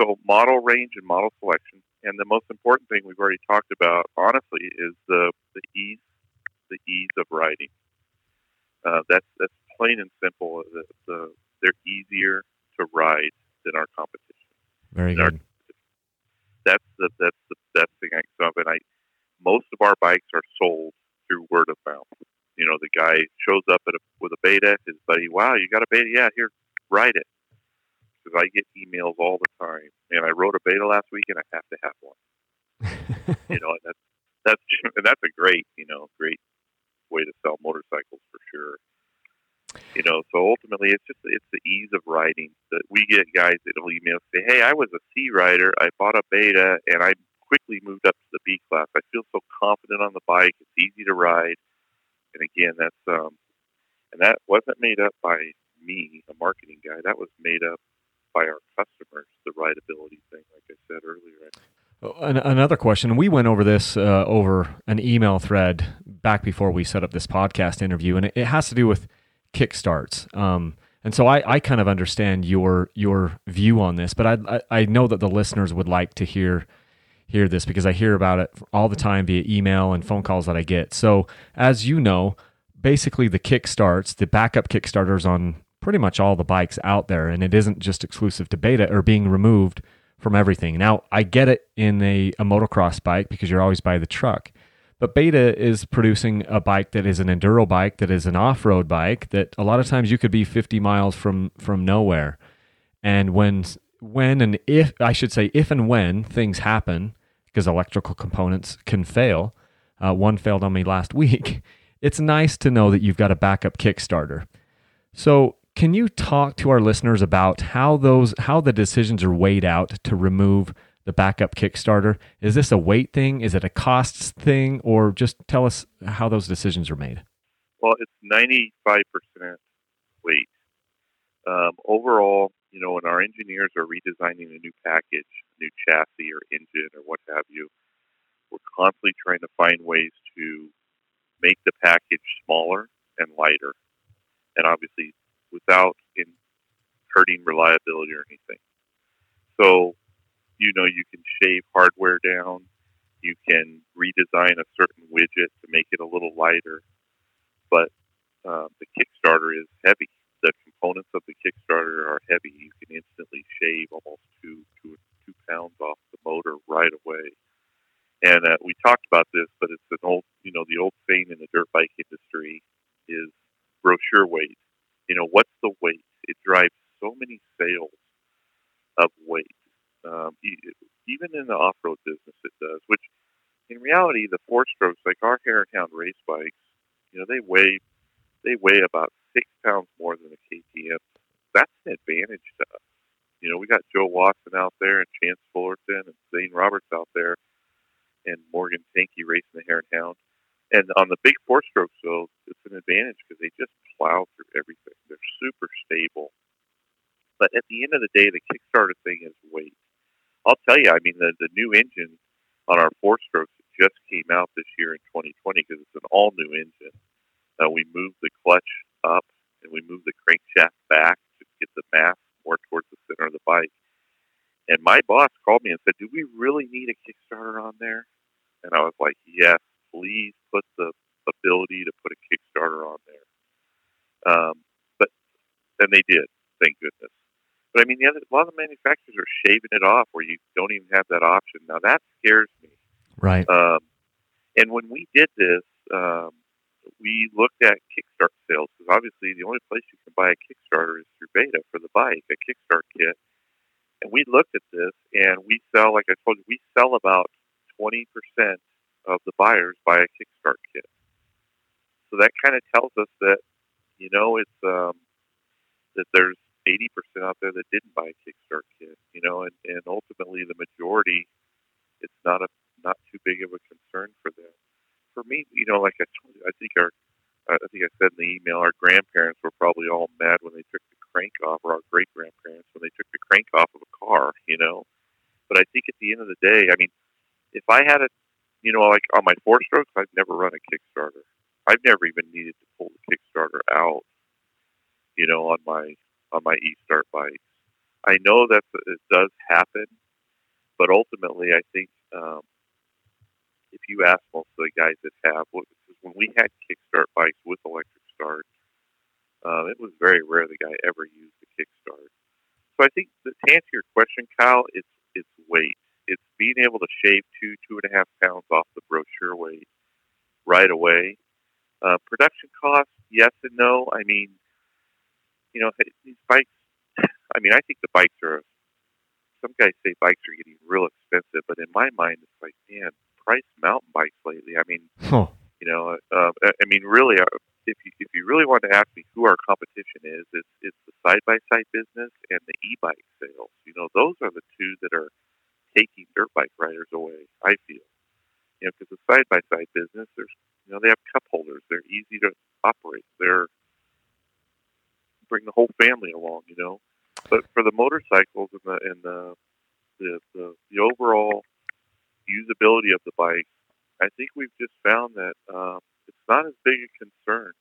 So model range and model selection. And the most important thing we've already talked about, honestly, is the, the ease the ease of riding. Uh, that's that's plain and simple. The, the, they're easier to ride than our competition. Very good. Our, that's the that's the best thing I can sum And I most of our bikes are sold through word of mouth. You know, the guy shows up at a, with a beta. His buddy, wow, you got a beta? Yeah, here, ride it because I get emails all the time. And I wrote a beta last week, and I have to have one. you know, and that's that's and that's a great you know great way to sell motorcycles for sure. You know, so ultimately, it's just it's the ease of riding that we get guys that will email say, "Hey, I was a C rider. I bought a beta, and I quickly moved up to the B class. I feel so confident on the bike. It's easy to ride." And again, that's um, and that wasn't made up by me, a marketing guy. That was made up by our customers. The rideability thing, like I said earlier. Oh, another question. We went over this uh, over an email thread back before we set up this podcast interview, and it, it has to do with kickstarts. Um, and so I, I kind of understand your your view on this, but I, I know that the listeners would like to hear hear this because I hear about it all the time via email and phone calls that I get. So as you know, basically the kickstarts, the backup kickstarters on pretty much all the bikes out there, and it isn't just exclusive to beta or being removed from everything. Now I get it in a, a motocross bike because you're always by the truck. But Beta is producing a bike that is an enduro bike, that is an off-road bike, that a lot of times you could be 50 miles from from nowhere. And when when and if I should say if and when things happen, because electrical components can fail. Uh, one failed on me last week. It's nice to know that you've got a backup Kickstarter. So, can you talk to our listeners about how those how the decisions are weighed out to remove the backup Kickstarter? Is this a weight thing? Is it a costs thing? Or just tell us how those decisions are made? Well, it's 95% weight. Um, overall, you know, when our engineers are redesigning a new package, new chassis or engine or what have you, we're constantly trying to find ways to make the package smaller and lighter. And obviously, without in hurting reliability or anything. So you know you can shave hardware down. You can redesign a certain widget to make it a little lighter. But uh, the Kickstarter is heavy. The components of the Kickstarter are heavy. You can instantly shave almost two, two, two pounds off the motor right away. And uh, we talked about this, but it's an old, you know, the old saying in the dirt bike industry is brochure weight. You know, what's the weight? It drives so many sales of weight um, even in the off-road business, it does. Which, in reality, the four strokes, like our Hare and Hound race bikes, you know, they weigh they weigh about six pounds more than a KTM. That's an advantage to us. You know, we got Joe Watson out there and Chance Fullerton and Zane Roberts out there, and Morgan Tanke racing the Hare and Hound. And on the big four strokes, though, it's an advantage because they just plow through everything. They're super stable. But at the end of the day, the Kickstarter thing is weight. I'll tell you, I mean, the, the new engine on our four strokes just came out this year in 2020 because it's an all new engine. Uh, we moved the clutch up and we moved the crankshaft back to get the mass more towards the center of the bike. And my boss called me and said, "Do we really need a Kickstarter on there?" And I was like, "Yes, please put the ability to put a Kickstarter on there." Um, but and they did. But I mean, the other, a lot of the manufacturers are shaving it off where you don't even have that option. Now that scares me. Right. Um, and when we did this, um, we looked at Kickstart sales because obviously the only place you can buy a Kickstarter is through Beta for the bike, a Kickstart kit. And we looked at this, and we sell, like I told you, we sell about twenty percent of the buyers buy a Kickstart kit. So that kind of tells us that, you know, it's um, that there's 80% out there that didn't buy a Kickstart kit, you know, and, and ultimately the majority, it's not a not too big of a concern for them. For me, you know, like I told you, I think our, I think I said in the email, our grandparents were probably all mad when they took the crank off, or our great grandparents when they took the crank off of a car, you know. But I think at the end of the day, I mean, if I had a, you know, like on my four strokes, I've never run a Kickstarter. I've never even needed to pull the Kickstarter out, you know, on my on my e-start bikes. I know that it does happen, but ultimately, I think um, if you ask most of the guys that have, when we had kickstart bikes with electric start, uh, it was very rare the guy ever used a kickstart. So I think to answer your question, Kyle, it's it's weight. It's being able to shave two two and a half pounds off the brochure weight right away. Uh, production costs, yes and no. I mean, you know, these bikes. I mean, I think the bikes are. Some guys say bikes are getting real expensive, but in my mind, it's like, man, price mountain bikes lately. I mean, huh. you know, uh, I mean, really, uh, if you if you really want to ask me who our competition is, it's it's the side by side business and the e bike sales. You know, those are the two that are taking dirt bike riders away. I feel, you know, because the side by side business, there's you know they have cup holders, they're easy to operate, they're bring the whole family along. You know, but for the motorcycles and the and the the the, the overall usability of the bike, I think we've just found that um, it's not as big a concern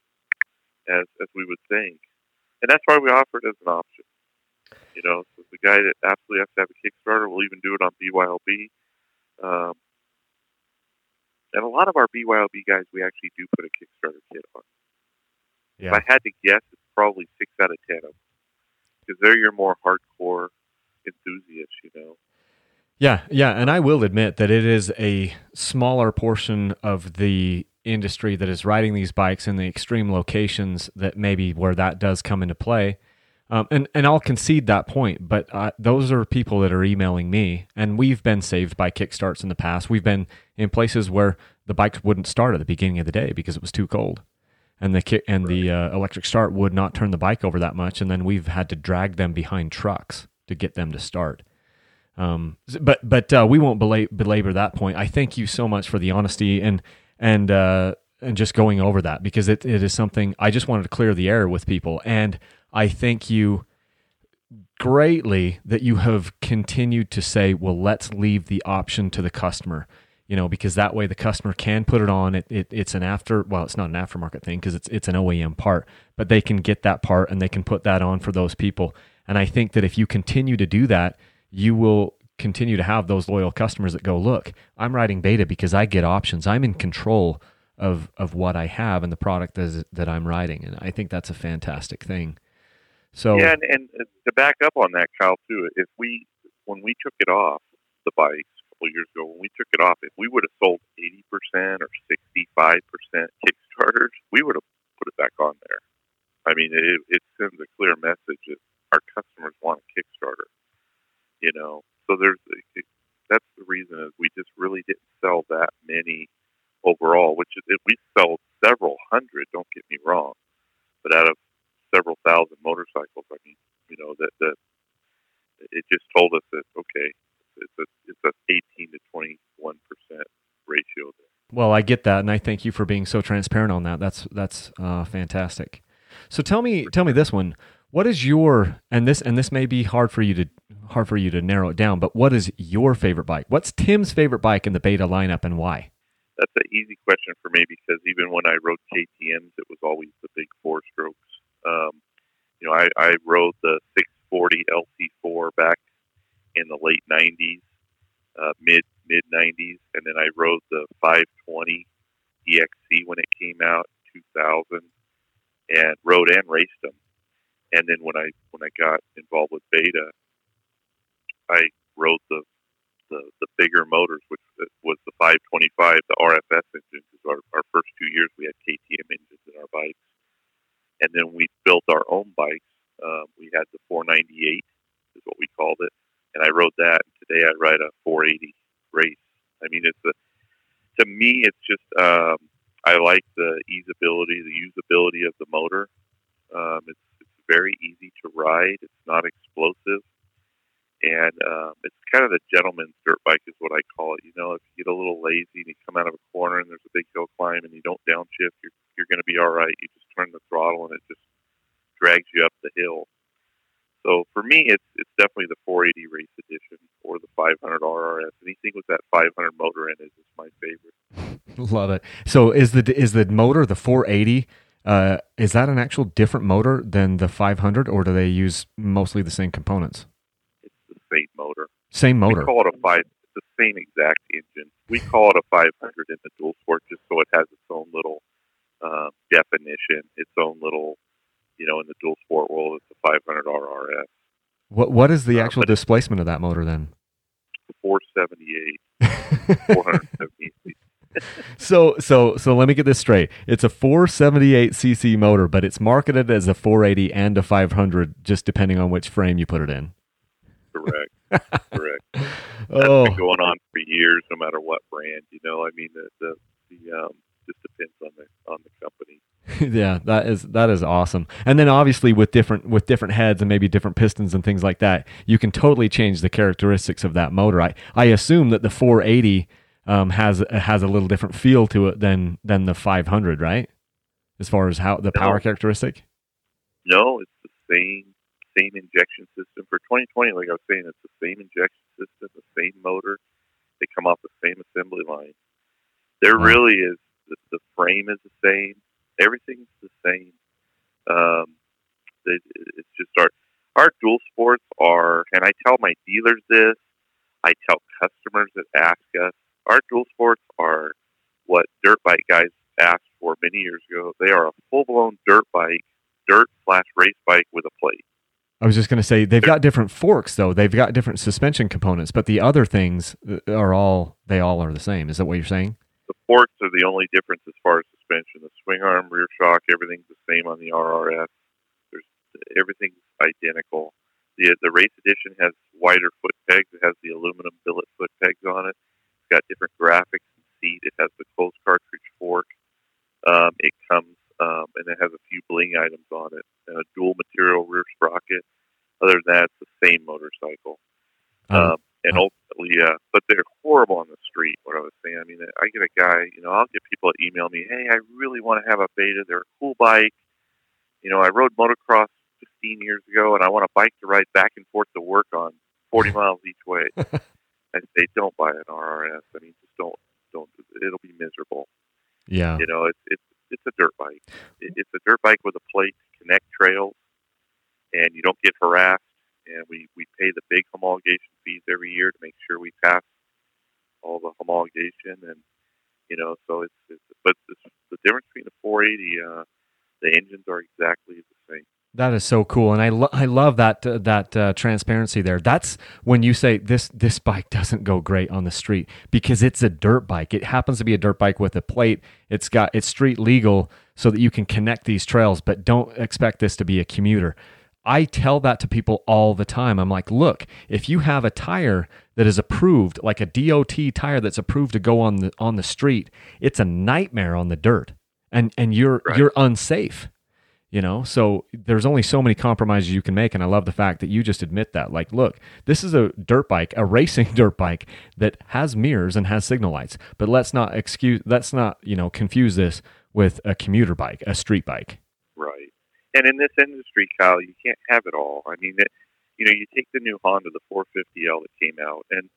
as as we would think, and that's why we offer it as an option. You know, so the guy that absolutely has to have a Kickstarter will even do it on BYOB. Um, and a lot of our BYOB guys, we actually do put a Kickstarter kit on. Yeah. If I had to guess, it's probably six out of ten of them because they're your more hardcore enthusiasts, you know. Yeah, yeah, and I will admit that it is a smaller portion of the industry that is riding these bikes in the extreme locations that maybe where that does come into play. Um, and and I'll concede that point, but uh, those are people that are emailing me, and we've been saved by kickstarts in the past. We've been in places where the bikes wouldn't start at the beginning of the day because it was too cold, and the ki- and the uh, electric start would not turn the bike over that much, and then we've had to drag them behind trucks to get them to start. Um, but but uh, we won't belab- belabor that point. I thank you so much for the honesty and and uh, and just going over that because it, it is something I just wanted to clear the air with people. And I thank you greatly that you have continued to say, well, let's leave the option to the customer. You know, because that way the customer can put it on. It, it it's an after well, it's not an aftermarket thing because it's it's an OEM part, but they can get that part and they can put that on for those people. And I think that if you continue to do that, you will continue to have those loyal customers that go, look, I'm riding beta because I get options. I'm in control of of what I have and the product that, that I'm riding, and I think that's a fantastic thing. So yeah, and, and to back up on that, Kyle, too, if we when we took it off the bikes a couple of years ago, when we took it off, if we would have sold eighty percent or sixty five percent Kickstarters, we would have put it back on there. I mean, it, it sends a clear message that our customers want a Kickstarter. You know, so there's that's the reason is we just really didn't sell that many overall, which is we sold several hundred. Don't get me wrong, but out of several thousand motorcycles, I mean, you know that that it just told us that okay, it's a it's a 18 to 21 percent ratio there. Well, I get that, and I thank you for being so transparent on that. That's that's uh, fantastic. So tell me tell me this one. What is your and this and this may be hard for you to hard for you to narrow it down, but what is your favorite bike? What's Tim's favorite bike in the beta lineup and why? That's an easy question for me because even when I rode KTM's, it was always the big four strokes. Um, you know, I, I rode the 640 LC4 back in the late 90s, uh, mid mid 90s, and then I rode the 520 EXC when it came out 2000, and rode and raced them. And then when I when I got involved with Beta, I rode the the, the bigger motors, which was the 525, the RFS engine. Because our, our first two years we had KTM engines in our bikes, and then we built our own bikes. Um, we had the 498 is what we called it, and I rode that. Today I ride a 480 race. I mean, it's a to me, it's just um, I like the easeability, the usability of the motor. Um, it's it's very easy to ride. It's not explosive and um, it's kind of the gentleman's dirt bike is what I call it. You know, if you get a little lazy and you come out of a corner and there's a big hill climb and you don't downshift, you're you're going to be all right. You just turn the throttle and it just drags you up the hill. So for me, it's it's definitely the 480 race edition or the 500 RRS. Anything with that 500 motor in it is my favorite. Love it. So is the is the motor the 480? Uh, is that an actual different motor than the 500, or do they use mostly the same components? It's the same motor. Same motor. We call it a five. It's the same exact engine. We call it a 500 in the dual sport just so it has its own little uh, definition, its own little, you know, in the dual sport world, it's a 500 RRS. What What is the uh, actual displacement of that motor then? 478. 478 so so so let me get this straight. It's a 478 cc motor, but it's marketed as a 480 and a 500, just depending on which frame you put it in. Correct. Correct. That's oh. been going on for years, no matter what brand. You know, I mean, the the, the um, just depends on the on the company. yeah, that is that is awesome. And then obviously with different with different heads and maybe different pistons and things like that, you can totally change the characteristics of that motor. I I assume that the 480 um, has has a little different feel to it than than the 500, right? As far as how the power No. characteristic. No, it's the same same injection system for 2020. Like I was saying, it's the same injection system, the same motor. They come off the same assembly line. There Wow. really is the, the frame is the same. Everything's the same. Um, it, it's just our our dual sports are, and I tell my dealers this. I tell customers that ask us, our dual sports are what dirt bike guys asked for many years ago. They are a full blown dirt bike dirt slash race bike with a plate. I was just going to say they've got different forks though. They've got different suspension components, but the other things uh, are all they all are the same. Is that what you're saying? The forks are the only difference as far as suspension. The swing arm, rear shock, everything's the same on the RRS. There's everything's identical. The the race edition has wider foot pegs. It has the aluminum billet foot pegs on it. It's got different graphics and seat. It has the closed cartridge fork. Um, it comes um, and it has a few bling items on it and a dual material rear sprocket. Other than that, it's the same motorcycle. Um, Um, and ultimately, uh, but they're horrible on the street. What I was saying, I mean, I get a guy, you know, I'll get people that email me, hey, I really want to have a Beta. They're a cool bike. You know, I rode motocross 15 years ago, and I want a bike to ride back and forth to work on 40 miles each way. I say, don't buy an RRS. I mean, just don't, don't. It'll be miserable. yeah. You know, it's it's it's a dirt bike. It, it's a dirt bike with a plate to connect trails, and you don't get harassed. And we we pay the big homologation fees every year to make sure we pass all the homologation, and you know, so it's, it's but it's, the difference between the 480, uh, the engines are exactly the same. That is so cool, and I lo- I love that uh, that uh, transparency there. That's when you say this this bike doesn't go great on the street because it's a dirt bike. It happens to be a dirt bike with a plate. It's got it's street legal so that you can connect these trails, but don't expect this to be a commuter. I tell that to people all the time. I'm like, look, if you have a tire that is approved, like a DOT tire that's approved to go on the on the street, it's a nightmare on the dirt, and and you're Right. you're unsafe you know so there's only so many compromises you can make and i love the fact that you just admit that like look this is a dirt bike a racing dirt bike that has mirrors and has signal lights but let's not excuse let's not you know confuse this with a commuter bike a street bike Right. And in this industry, Kyle, you can't have it all. I mean, it, you know, you take the new Honda, the 450L that came out, and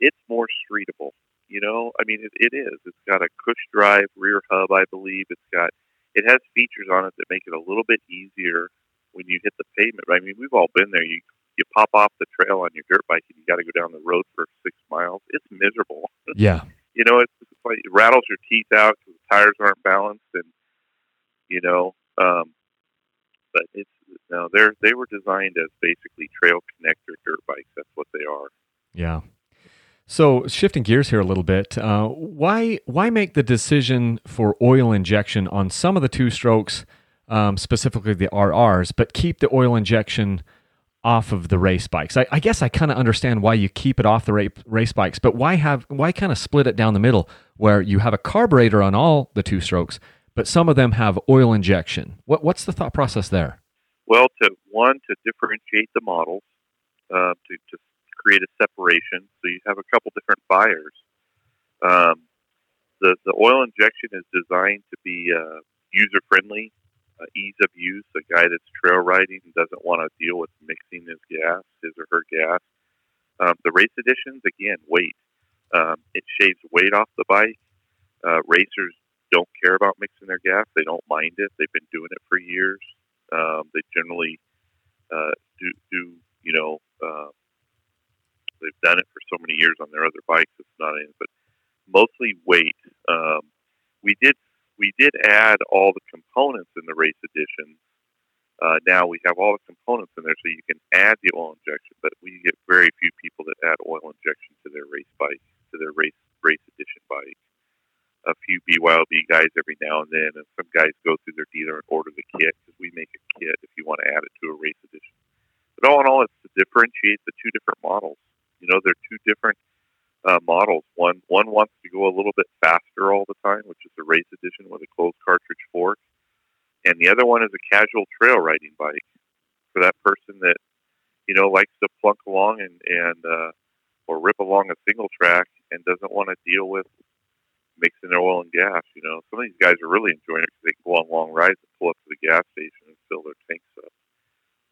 it's more streetable. You know, I mean, it, it is. It's got a cush drive rear hub, I believe. It's got, it has features on it that make it a little bit easier when you hit the pavement. I mean, we've all been there. You you pop off the trail on your dirt bike and you got to go down the road for six miles. It's miserable yeah you know, it's, it's like it rattles your teeth out because the tires aren't balanced, and you know, um, but it's no, they're they were designed as basically trail connector dirt bikes. That's what they are. yeah so shifting gears here a little bit uh, why why make the decision for oil injection on some of the two strokes um, specifically the rrs but keep the oil injection off of the race bikes. I, I guess I kind of understand why you keep it off the ra- race bikes, but why have why kind of split it down the middle where you have a carburetor on all the two strokes, but some of them have oil injection. What what's the thought process there? Well, to one to differentiate the models, uh, to to create a separation, so you have a couple different buyers. Um, the the oil injection is designed to be uh, user friendly, uh, ease of use. A guy that's trail riding doesn't want to deal with mixing his gas, his or her gas. Um, the race editions, again, weight. Um, it shaves weight off the bike. Uh, racers don't care about mixing their gas. They don't mind it. They've been doing it for years. Um, they generally uh, do, do, you know, uh, they've done it for so many years on their other bikes. It's not anything, but mostly weight. Um, we did we did add all the components in the race edition. Uh, now we have all the components in there, so you can add the oil injection. But we get very few people that add oil injection to their race bike, to their race race edition bike. A few BYOB guys every now and then, and some guys go through their dealer and order the kit because we make a kit if you want to add it to a race edition. But all in all, it's to differentiate the two different models. You know, they're two different uh, models. One one wants to go a little bit faster all the time, which is the race edition with a closed cartridge fork. and the other one is a casual trail riding bike for that person that you know likes to plunk along and and uh, or rip along a single track and doesn't want to deal with mixing their oil and gas. You know, some of these guys are really enjoying it because they can go on long rides and pull up to the gas station and fill their tanks up.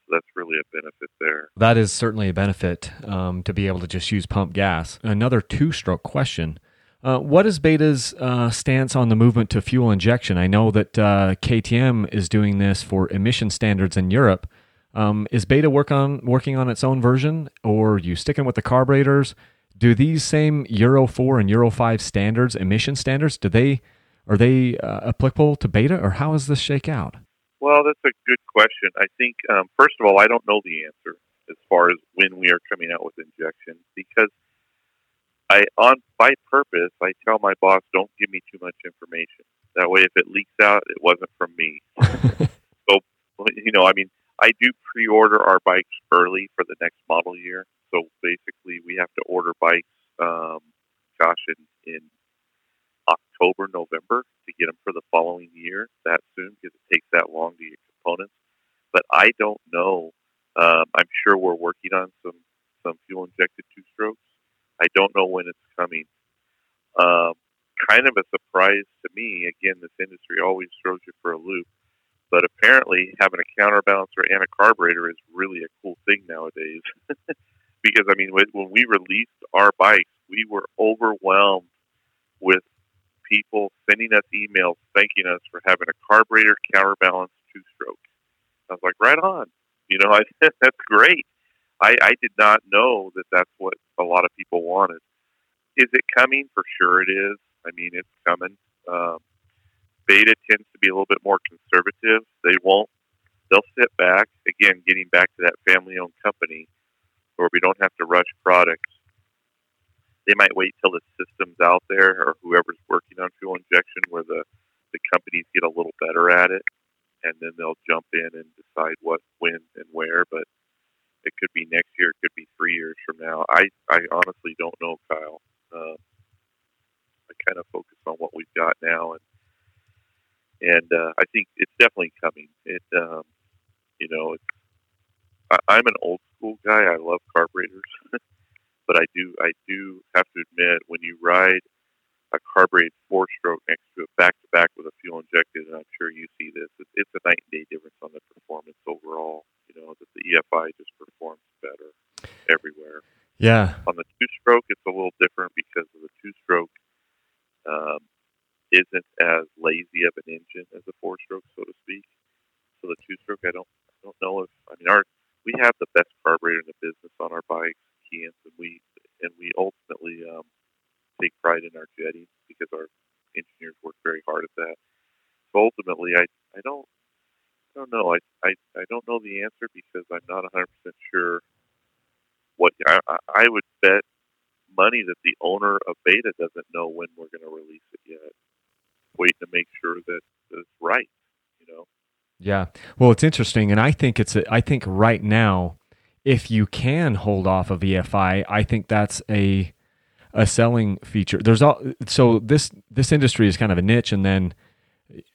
So that's really a benefit there. That is certainly a benefit um, to be able to just use pump gas. Another two-stroke question. Uh, what is Beta's uh, stance on the movement to fuel injection? I know that uh, KTM is doing this for emission standards in Europe. Um, is Beta work on working on its own version, or are you sticking with the carburetors? Do these same Euro four and Euro five standards, emission standards, do they are they uh, applicable to Beta, or how does this shake out? Well, that's a good question. I think um, first of all, I don't know the answer as far as when we are coming out with injection because I on by purpose I tell my boss don't give me too much information. That way, if it leaks out, it wasn't from me. so you know, I mean, I do pre-order our bikes early for the next model year. So basically, we have to order bikes, um, gosh, in, in October, November to get them for the following year. That soon because it takes that long to get components. But I don't know. Um, I'm sure we're working on some some fuel injected two strokes I don't know when it's coming. Um, kind of a surprise to me. Again, this industry always throws you for a loop. But apparently, having a counterbalancer and a carburetor is really a cool thing nowadays. because, I mean, when we released our bikes, we were overwhelmed with people sending us emails thanking us for having a carburetor counterbalance two stroke. I was like, right on. You know, I, that's great. I, I did not know that that's what a lot of people wanted. Is it coming? For sure it is. I mean, it's coming. Um, Beta tends to be a little bit more conservative. They won't, they'll sit back, again, getting back to that family owned company where we don't have to rush products. They might wait till the system's out there or whoever's working on fuel injection where the, the companies get a little better at it and then they'll jump in and decide what, when, and where. But it could be next year. It could be three years from now. I I honestly don't know, Kyle. Uh, I kind of focus on what we've got now, and and uh, I think it's definitely coming. It um, you know, it's, I, I'm an old school guy. I love carburetors, but I do I do have to admit when you ride a carbureted four stroke next to it back to back with a fuel injected, and I'm sure you see this. It's, it's a night and day difference on the performance overall. You know that the EFI just performs better everywhere. Yeah. On the two stroke, it's a little different because of the two stroke um, isn't as lazy of an engine as a four stroke, so to speak. So the two stroke, I don't I don't know if I mean our we have the best carburetor in the business on our bikes, Keihins, and we and we ultimately um, take pride in our jetting because our engineers work very hard at that. So ultimately, I I don't I don't know. I I, I don't know the answer because I'm not 100 percent sure. What I, I would bet money that the owner of Beta doesn't know when we're going to release it yet. Waiting to make sure that it's right. You know. Yeah. Well, it's interesting, and I think it's. A, I think right now, if you can hold off of EFI, I think that's a a selling feature. There's all so this this industry is kind of a niche, and then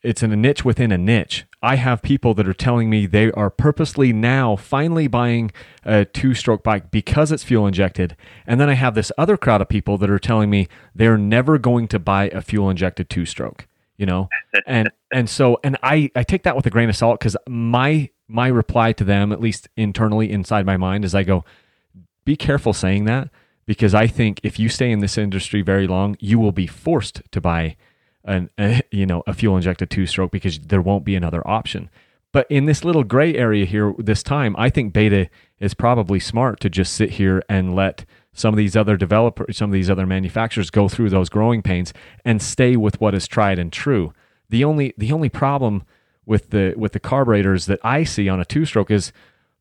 it's in a niche within a niche. I have people that are telling me they are purposely now finally buying a two-stroke bike because it's fuel injected, and then I have this other crowd of people that are telling me they're never going to buy a fuel injected two-stroke. You know, and and so and I I take that with a grain of salt because my my reply to them, at least internally inside my mind, is I go, be careful saying that because I think if you stay in this industry very long, you will be forced to buy an a, you know a fuel injected two stroke because there won't be another option. But in this little gray area here this time, I think Beta is probably smart to just sit here and let some of these other developers, some of these other manufacturers go through those growing pains and stay with what is tried and true. The only the only problem with the with the carburetors that I see on a two stroke is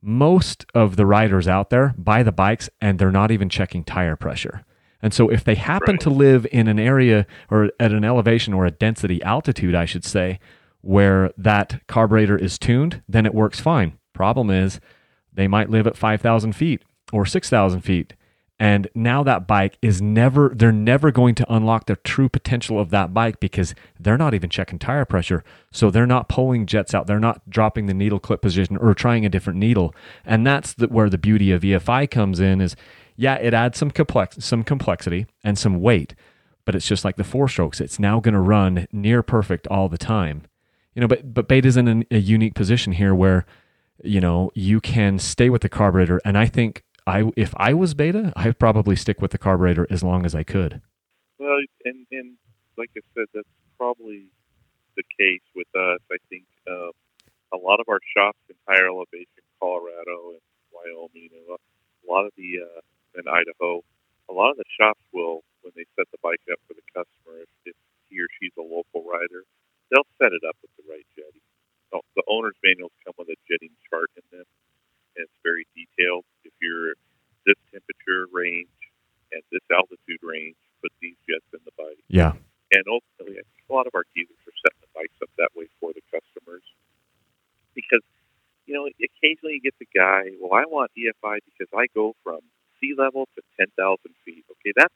most of the riders out there buy the bikes and they're not even checking tire pressure. And so if they happen right. to live in an area or at an elevation or a density altitude, I should say, where that carburetor is tuned, then it works fine. Problem is, they might live at 5,000 feet or 6,000 feet And now that bike is never, they're never going to unlock the true potential of that bike because they're not even checking tire pressure. So they're not pulling jets out. They're not dropping the needle clip position or trying a different needle. And that's the, where the beauty of EFI comes in is, yeah, it adds some complex, some complexity and some weight, but it's just like the four strokes. It's now going to run near perfect all the time. You know, but, but Beta's in a, a unique position here where, you know, you can stay with the carburetor. And I think I if I was beta, I'd probably stick with the carburetor as long as I could. Well, and and like I said, that's probably the case with us. I think um, a lot of our shops in higher elevation, Colorado and Wyoming, and a lot of the uh, in Idaho, a lot of the shops will when they set the bike up for the customer, if, if he or she's a local rider, they'll set it up with the right jetting. Oh, the owner's manuals come with a jetting chart in them it's very detailed. If you're this temperature range and this altitude range, put these jets in the bike. Yeah. And ultimately, I think a lot of our dealers are setting the bikes up that way for the customers because, you know, occasionally you get the guy, well, I want EFI because I go from sea level to 10,000 feet. Okay, that's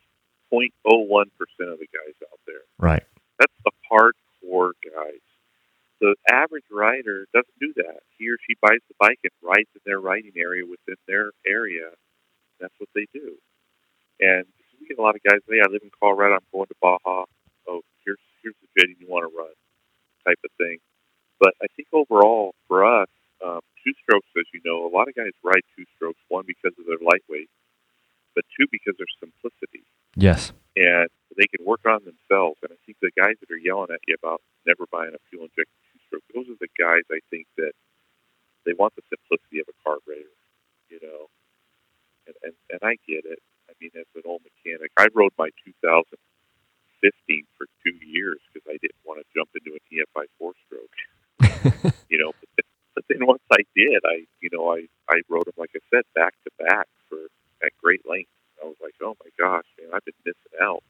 0.01% of the guys out there. Right. That's the hardcore guys the average rider doesn't do that. He or she buys the bike and rides in their riding area within their area. That's what they do. And we get a lot of guys. Hey, I live in Colorado. I'm going to Baja. Oh, here's here's the jetting you want to run, type of thing. But I think overall for us, um, two strokes, as you know, a lot of guys ride two strokes. One because of their lightweight, but two because of their simplicity. Yes. And they can work on themselves. And I think the guys that are yelling at you about never buying a fuel injected stroke. Those are the guys I think that they want the simplicity of a carburetor, you know. And and, and I get it. I mean, as an old mechanic, I rode my 2015 for two years because I didn't want to jump into an EFI four stroke. you know, but then, but then once I did, I you know I I rode them like I said back to back for at great length. I was like, oh my gosh, man, I've been missing out.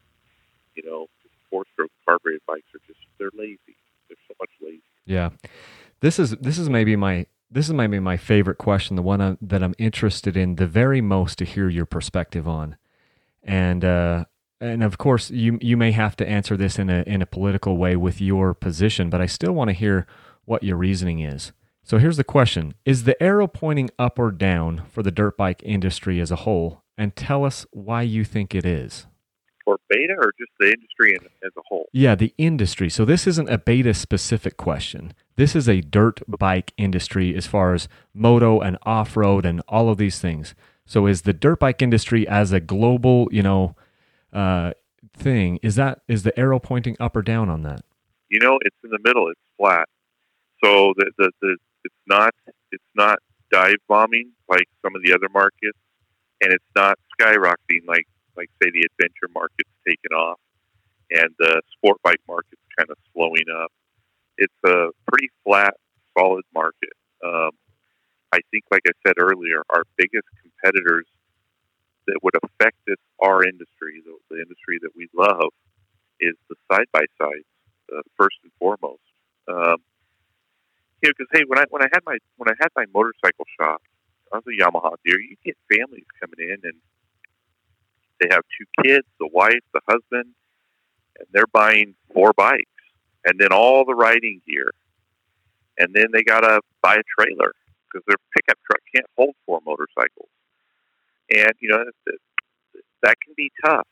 You know, four stroke carbureted bikes are just they're lazy. They're so much lazy. Yeah, this is this is maybe my this is maybe my favorite question, the one I'm, that I'm interested in the very most to hear your perspective on, and uh, and of course you you may have to answer this in a in a political way with your position, but I still want to hear what your reasoning is. So here's the question: Is the arrow pointing up or down for the dirt bike industry as a whole? And tell us why you think it is for beta or just the industry as a whole? Yeah, the industry. So this isn't a beta specific question. This is a dirt bike industry as far as moto and off road and all of these things. So is the dirt bike industry as a global, you know, uh, thing? Is that is the arrow pointing up or down on that? You know, it's in the middle. It's flat. So the the, the it's not it's not dive bombing like some of the other markets, and it's not skyrocketing like like say the adventure market's taken off and the sport bike market's kind of slowing up. It's a pretty flat, solid market. Um, I think, like I said earlier, our biggest competitors that would affect this our industry, the, the industry that we love, is the side by sides uh, first and foremost. Um, you know, because hey, when I when I had my when I had my motorcycle shop, I was a Yamaha dealer. You get families coming in and they have two kids, the wife, the husband, and they're buying four bikes and then all the riding gear. And then they got to buy a trailer because their pickup truck can't hold four motorcycles. And, you know, that can be tough.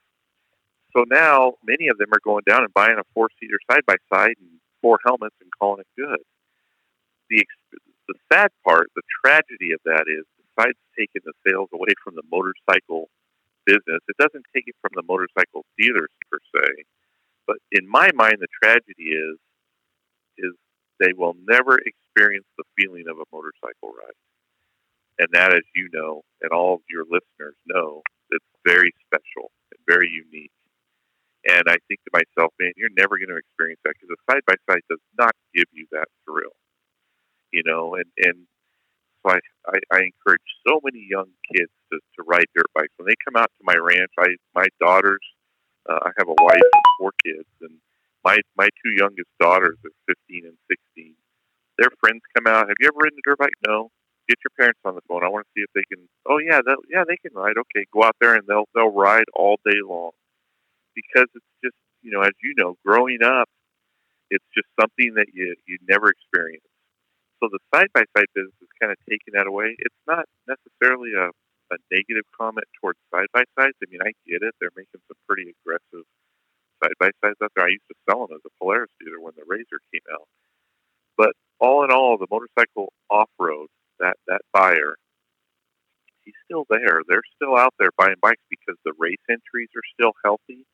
So now many of them are going down and buying a four seater side by side and four helmets and calling it good. The, the sad part, the tragedy of that is, besides taking the sales away from the motorcycle business. It doesn't take it from the motorcycle dealers per se, but in my mind, the tragedy is is they will never experience the feeling of a motorcycle ride, and that, as you know, and all of your listeners know, it's very special and very unique. And I think to myself, man, you're never going to experience that because a side by side does not give you that thrill, you know. And and so I, I, encourage so many young kids to, to ride dirt bikes. When they come out to my ranch, I my daughters, uh, I have a wife and four kids, and my my two youngest daughters are 15 and 16. Their friends come out. Have you ever ridden a dirt bike? No. get your parents on the phone. I want to see if they can. Oh yeah, yeah, they can ride. Okay, go out there and they'll they'll ride all day long because it's just you know, as you know, growing up, it's just something that you you never experienced. So the side by side business is kind of taking that away. It's not necessarily a a negative comment towards side by sides. I mean, I get it; they're making some pretty aggressive side by sides out there. I used to sell them as a Polaris dealer when the RZR came out. But all in all, the motorcycle off road, that that buyer, he's still there. They're still out there buying bikes because the race entries are still healthy.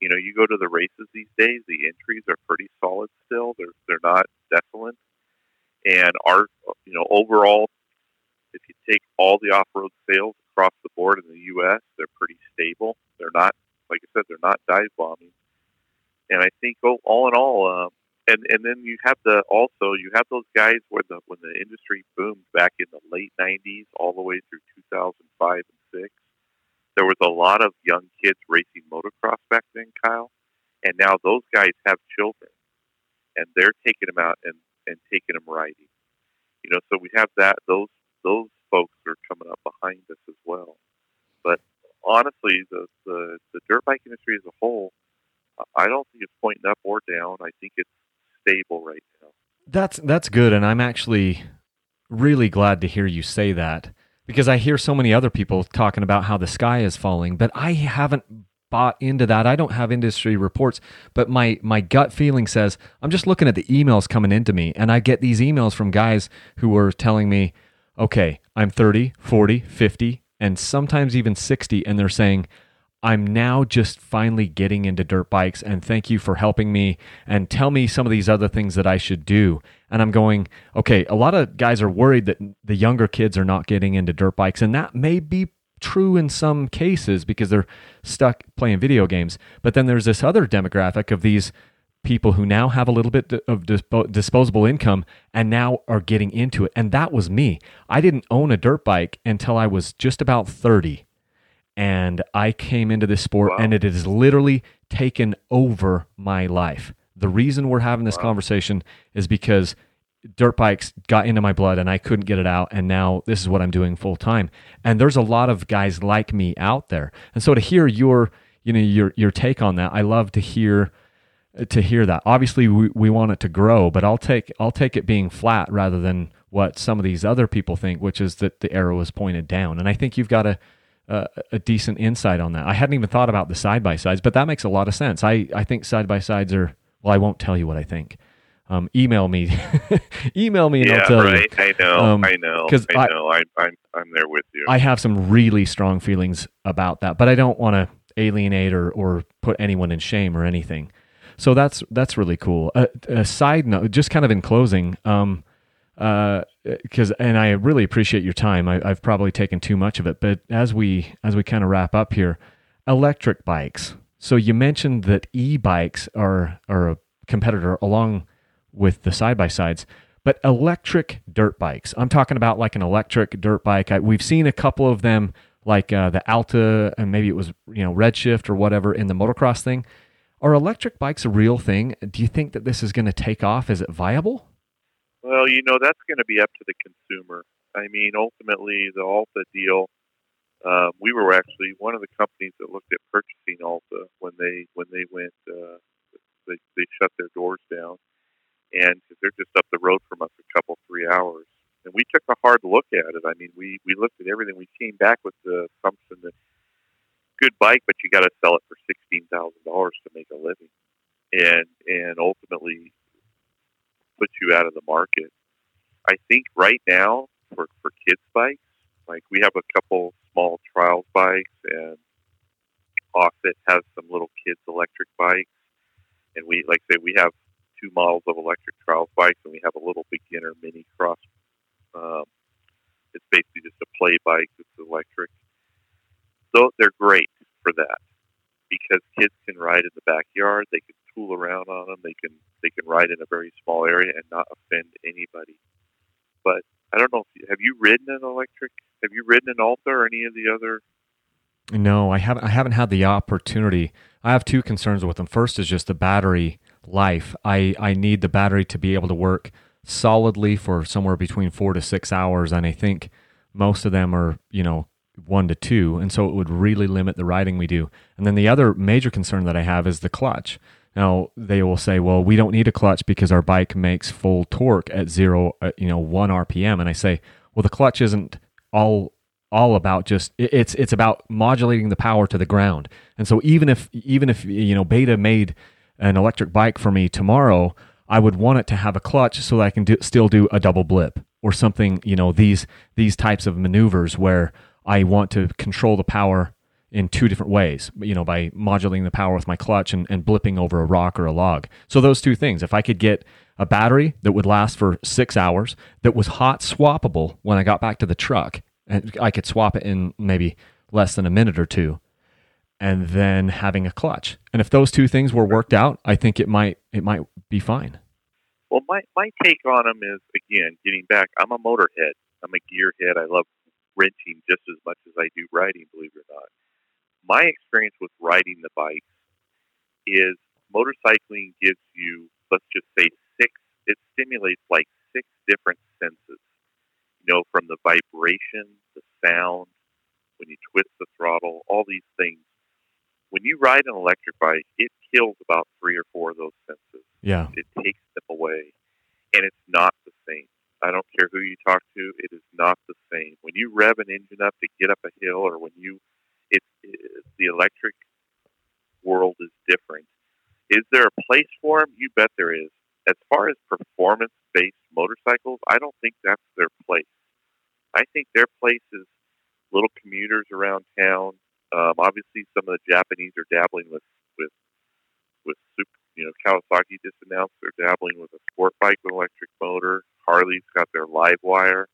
You know, you go to the races these days, the entries are pretty solid still. They're they're not desolate. And our you know, overall if you take all the off road sales across the board in the US, they're pretty stable. They're not like I said, they're not dive bombing. And I think oh, all in all, um, and and then you have the also you have those guys where the when the industry boomed back in the late '90s all the way through 2005 and six. There was a lot of young kids racing motocross back then, Kyle, and now those guys have children, and they're taking them out and and taking them riding. You know, so we have that those those folks are coming up behind us as well. But honestly, the the, the dirt bike industry as a whole, I don't think it's pointing up or down. I think it's stable right now. That's that's good, and I'm actually really glad to hear you say that because I hear so many other people talking about how the sky is falling, but I haven't bought into that. I don't have industry reports, but my my gut feeling says I'm just looking at the emails coming into me and I get these emails from guys who are telling me, "Okay, I'm 30, 40, 50, and sometimes even 60 and they're saying, I'm now just finally getting into dirt bikes and thank you for helping me and tell me some of these other things that I should do. And I'm going, okay, a lot of guys are worried that the younger kids are not getting into dirt bikes. And that may be true in some cases because they're stuck playing video games. But then there's this other demographic of these people who now have a little bit of disposable income and now are getting into it. And that was me. I didn't own a dirt bike until I was just about 30 and I came into this sport wow. and it has literally taken over my life. The reason we're having this wow. conversation is because dirt bikes got into my blood and I couldn't get it out and now this is what I'm doing full time. And there's a lot of guys like me out there. And so to hear your you know your your take on that, I love to hear to hear that. Obviously we, we want it to grow, but I'll take I'll take it being flat rather than what some of these other people think, which is that the arrow is pointed down. And I think you've got a uh, a decent insight on that. I hadn't even thought about the side by sides, but that makes a lot of sense. I, I think side by sides are, well, I won't tell you what I think. Um, email me, email me, and yeah, I'll tell right. you. I know, um, I know, because I, I, know, I, I'm, I'm there with you. I have some really strong feelings about that, but I don't want to alienate or, or put anyone in shame or anything. So that's that's really cool. Uh, a side note, just kind of in closing, um, because uh, and I really appreciate your time. I, have probably taken too much of it, but as we as we kind of wrap up here, electric bikes. So you mentioned that e-bikes are are a competitor along with the side by sides, but electric dirt bikes. I'm talking about like an electric dirt bike. I, we've seen a couple of them, like uh, the Alta, and maybe it was you know Redshift or whatever in the motocross thing. Are electric bikes a real thing? Do you think that this is going to take off? Is it viable? Well, you know that's going to be up to the consumer. I mean, ultimately, the Alta deal. Um, we were actually one of the companies that looked at purchasing Alta when they when they went. Uh, they they shut their doors down, and because they're just up the road from us a couple three hours, and we took a hard look at it. I mean, we we looked at everything. We came back with the assumption that good bike, but you got to sell it for sixteen thousand dollars to make a living, and and ultimately put you out of the market. I think right now for for kids bikes, like we have a couple small trials bikes, and Oset has some little kids electric bikes, and we like say we have two models of electric trials bikes, and we have a little beginner mini cross. Um, it's basically just a play bike that's electric. So they're great for that because kids can ride in the backyard. They can tool around on them. They can they can ride in a very small area and not offend anybody. But I don't know. If have you ridden an electric? Have you ridden an Alta or any of the other? No, I haven't. I haven't had the opportunity. I have two concerns with them. First is just the battery life. I I need the battery to be able to work solidly for somewhere between four to six hours, and I think most of them are you know one to two, and so it would really limit the riding we do. And then the other major concern that I have is the clutch. Now they will say, well, we don't need a clutch because our bike makes full torque at zero, uh, you know, one RPM. And I say, well, the clutch isn't all all about just it's it's about modulating the power to the ground. And so even if even if you know Beta made an electric bike for me tomorrow, I would want it to have a clutch so that I can do, still do a double blip or something. You know these these types of maneuvers where I want to control the power in two different ways, you know, by modulating the power with my clutch and, and blipping over a rock or a log. So those two things, if I could get a battery that would last for six hours, that was hot swappable when I got back to the truck, and I could swap it in maybe less than a minute or two, and then having a clutch. And if those two things were worked out, I think it might it might be fine. Well, my my take on them is again getting back. I'm a motorhead. I'm a gearhead. I love wrenching just as much as I do riding. Believe it or not my experience with riding the bike is motorcycling gives you, let's just say, six, it stimulates like six different senses. You know, from the vibration, the sound, when you twist the throttle, all these things. When you ride an electric bike, it kills about three or four of those senses. Yeah. It takes them away. And it's not the same. I don't care who you talk to, it is not the same. When you rev an engine up to get up a hill or when you it, it, the electric world is different. Is there a place for them? You bet there is. As far as performance based motorcycles, I don't think that's their place. I think their place is little commuters around town. Um, obviously, some of the Japanese are dabbling with with with super. You know, Kawasaki just announced they're dabbling with a sport bike with electric motor. Harley's got their LiveWire.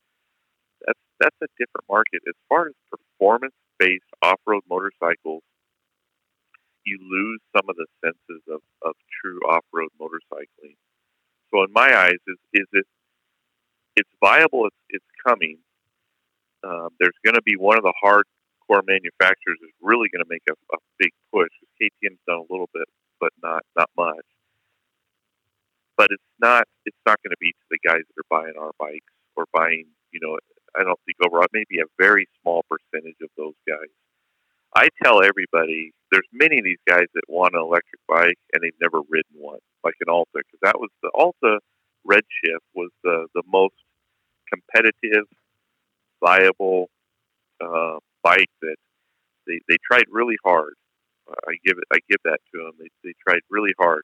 That's that's a different market. As far as performance based off road motorcycles, you lose some of the senses of, of true off road motorcycling. So in my eyes, is is it it's viable, it's it's coming. Um, there's going to be one of the hardcore manufacturers is really going to make a, a big push. KTM's done a little bit, but not not much. But it's not it's not going to be to the guys that are buying our bikes or buying you know I don't think overall, maybe a very small percentage of those guys. I tell everybody there's many of these guys that want an electric bike and they've never ridden one, like an Alta, because that was the Alta Redshift was the the most competitive, viable uh, bike that they they tried really hard. I give it I give that to them. They they tried really hard,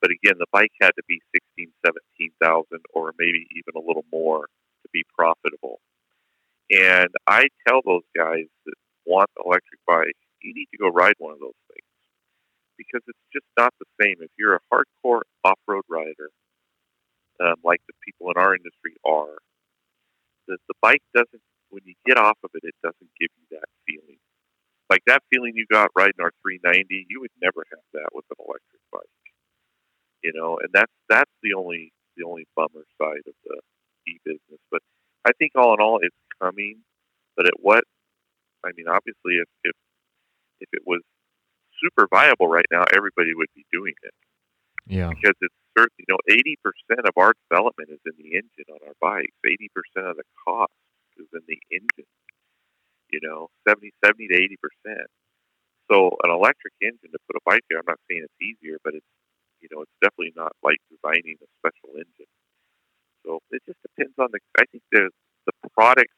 but again, the bike had to be sixteen, seventeen thousand, or maybe even a little more to be profitable. And I tell those guys that want electric bike, you need to go ride one of those things because it's just not the same. If you're a hardcore off-road rider, um, like the people in our industry are, the, the bike doesn't. When you get off of it, it doesn't give you that feeling. Like that feeling you got riding our 390, you would never have that with an electric bike. You know, and that's that's the only the only bummer side of the e business. But I think all in all, it's coming, but at what? I mean, obviously, if if if it was super viable right now, everybody would be doing it. Yeah. Because it's certainly, you know, eighty percent of our development is in the engine on our bikes. Eighty percent of the cost is in the engine. You know, 70, 70 to eighty percent. So an electric engine to put a bike there, I'm not saying it's easier, but it's you know, it's definitely not like designing a special engine. So it just depends on the. I think the the products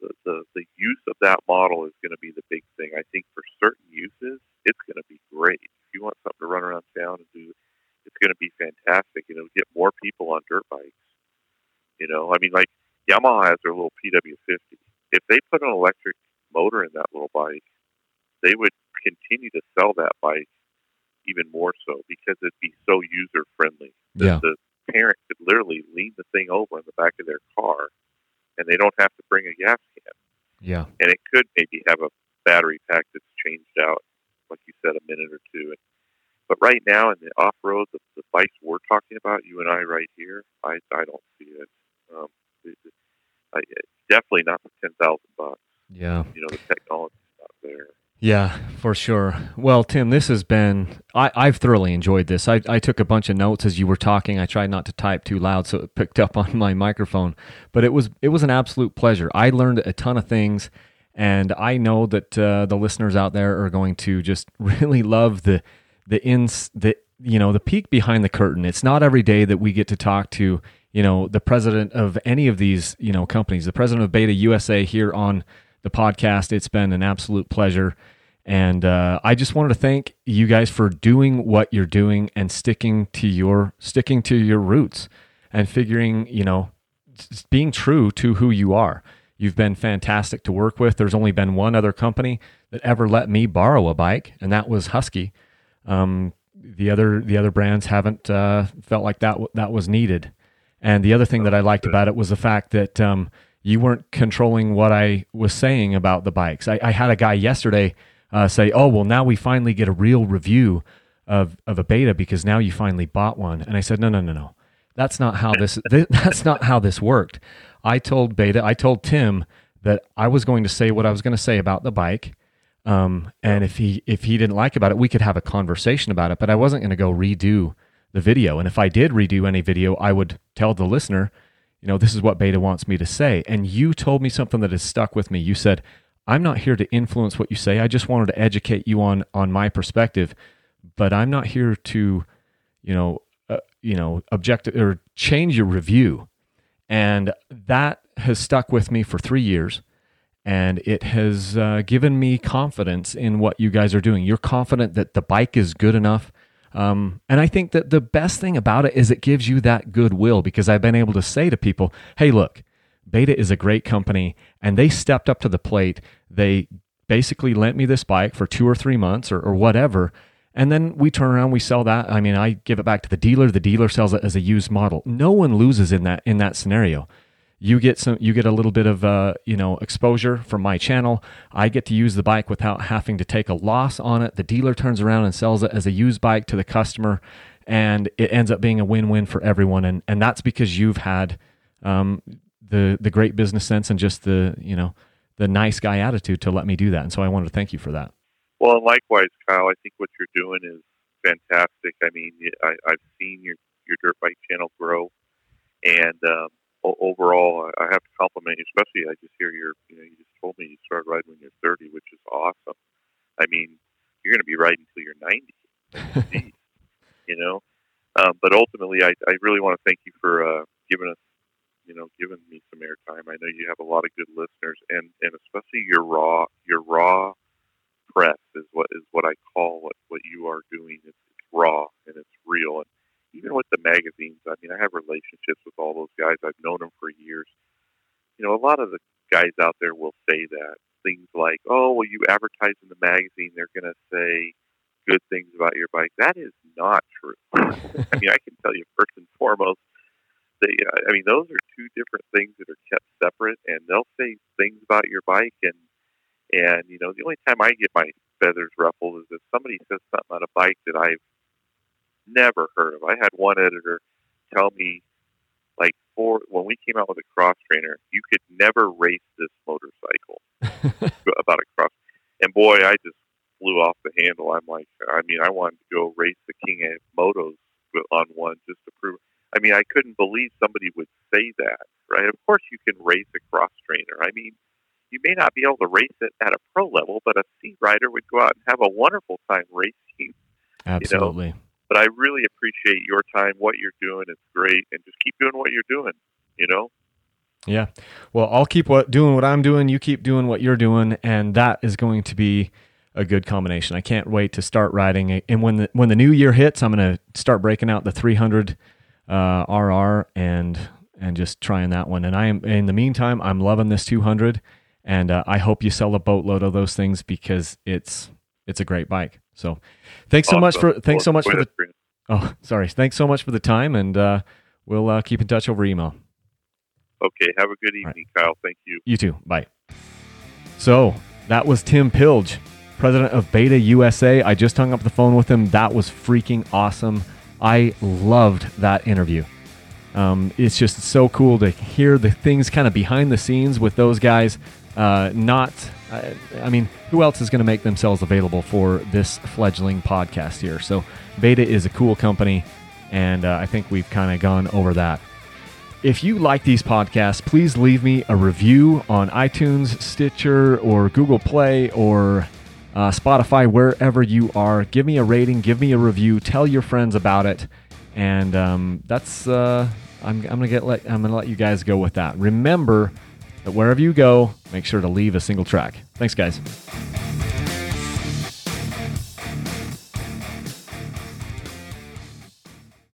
the, the, the use of that model is going to be the big thing. I think for certain uses, it's going to be great. If you want something to run around town and do, it's going to be fantastic. You know, get more people on dirt bikes. You know, I mean, like Yamaha has their little PW50. If they put an electric motor in that little bike, they would continue to sell that bike even more so because it'd be so user friendly. Yeah. The, parent could literally lean the thing over in the back of their car and they don't have to bring a gas can. Yeah. And it could maybe have a battery pack that's changed out, like you said, a minute or two. And, but right now in the off road, the, the bikes we're talking about, you and I right here, I I don't see it. Um, I, definitely not for ten thousand bucks. Yeah. You know, the technology's not there. Yeah, for sure. Well, Tim, this has been, I, I've thoroughly enjoyed this. I, I took a bunch of notes as you were talking. I tried not to type too loud so it picked up on my microphone, but it was, it was an absolute pleasure. I learned a ton of things, and I know that uh, the listeners out there are going to just really love the, the ins, the, you know, the peek behind the curtain. It's not every day that we get to talk to, you know, the president of any of these, you know, companies, the president of Beta USA here on the podcast. It's been an absolute pleasure. And uh, I just wanted to thank you guys for doing what you're doing and sticking to your sticking to your roots and figuring, you know, being true to who you are. You've been fantastic to work with. There's only been one other company that ever let me borrow a bike, and that was Husky. Um, the other the other brands haven't uh, felt like that that was needed. And the other thing that I liked about it was the fact that um, you weren't controlling what I was saying about the bikes. I, I had a guy yesterday uh, say, "Oh, well, now we finally get a real review of of a beta because now you finally bought one." And I said, "No, no, no, no. That's not how this. th- that's not how this worked." I told Beta, I told Tim that I was going to say what I was going to say about the bike. Um, and if he if he didn't like about it, we could have a conversation about it. But I wasn't going to go redo the video. And if I did redo any video, I would tell the listener, you know, this is what Beta wants me to say. And you told me something that has stuck with me. You said, I'm not here to influence what you say. I just wanted to educate you on on my perspective, but I'm not here to, you know, uh, you know, object or change your review. And that has stuck with me for three years, and it has uh, given me confidence in what you guys are doing. You're confident that the bike is good enough um, and I think that the best thing about it is it gives you that goodwill because I've been able to say to people, hey, look, Beta is a great company and they stepped up to the plate. They basically lent me this bike for two or three months or, or whatever. And then we turn around, we sell that. I mean, I give it back to the dealer. The dealer sells it as a used model. No one loses in that in that scenario you get some you get a little bit of uh, you know exposure from my channel. I get to use the bike without having to take a loss on it. The dealer turns around and sells it as a used bike to the customer and it ends up being a win-win for everyone. And and that's because you've had um, the the great business sense and just the you know the nice guy attitude to let me do that. And so i wanted to thank you for that. Well and likewise kyle i think what you're doing is fantastic. I mean I, i've seen your your dirt bike channel grow and um, overall, I have to compliment you. Especially, I just hear your, you know, you just told me you started riding when you're 30, which is awesome. I mean, you're going to be riding until you're 90. you know, um, but ultimately, I, I really want to thank you for uh, giving us, you know, giving me some airtime. I know you have a lot of good listeners, and and especially your raw, your raw press is what is what I call what what you are doing. It's, it's raw and it's real, and even with the magazines, I mean, I have relationships with all those guys. I've known them for years. You know, a lot of the guys out there will say that things like, "Oh, well, you advertise in the magazine, they're going to say good things about your bike." That is not true. I mean, I can tell you first and foremost, they, uh, I mean, those are two different things that are kept separate, and they'll say things about your bike, and and you know, the only time I get my feathers ruffled is if somebody says something on a bike that I've never heard of. I had one editor tell me, like, for when we came out with a cross trainer, you could never race this motorcycle about a cross. And boy, I just flew off the handle. I'm like, I mean, I wanted to go race the King of Motos on one just to prove. I mean, I couldn't believe somebody would say that, right? Of course, you can race a cross trainer. I mean, you may not be able to race it at a pro level, but a C rider would go out and have a wonderful time racing. Absolutely. You know? But I really appreciate your time, what you're doing. It's great, and just keep doing what you're doing. You know. Yeah. Well, I'll keep what doing what I'm doing. You keep doing what you're doing, and that is going to be a good combination. I can't wait to start riding. And when the when the new year hits, I'm going to start breaking out the 300 uh, RR and and just trying that one. And I am in the meantime, I'm loving this 200, and uh, I hope you sell a boatload of those things because it's it's a great bike. So, thanks so awesome. much for thanks so much for the. Oh, sorry. Thanks so much for the time, and uh, we'll uh, keep in touch over email. Okay. Have a good evening, right. Kyle. Thank you. You too. Bye. So that was Tim Pilg, president of Beta USA. I just hung up the phone with him. That was freaking awesome. I loved that interview. Um, it's just so cool to hear the things kind of behind the scenes with those guys. uh, not. I, I mean, who else is going to make themselves available for this fledgling podcast here? So, Beta is a cool company, and uh, I think we've kind of gone over that. If you like these podcasts, please leave me a review on iTunes, Stitcher, or Google Play, or uh, Spotify, wherever you are. Give me a rating, give me a review, tell your friends about it, and um, that's. Uh, I'm, I'm gonna get let I'm gonna let you guys go with that. Remember but wherever you go, make sure to leave a single track. Thanks, guys.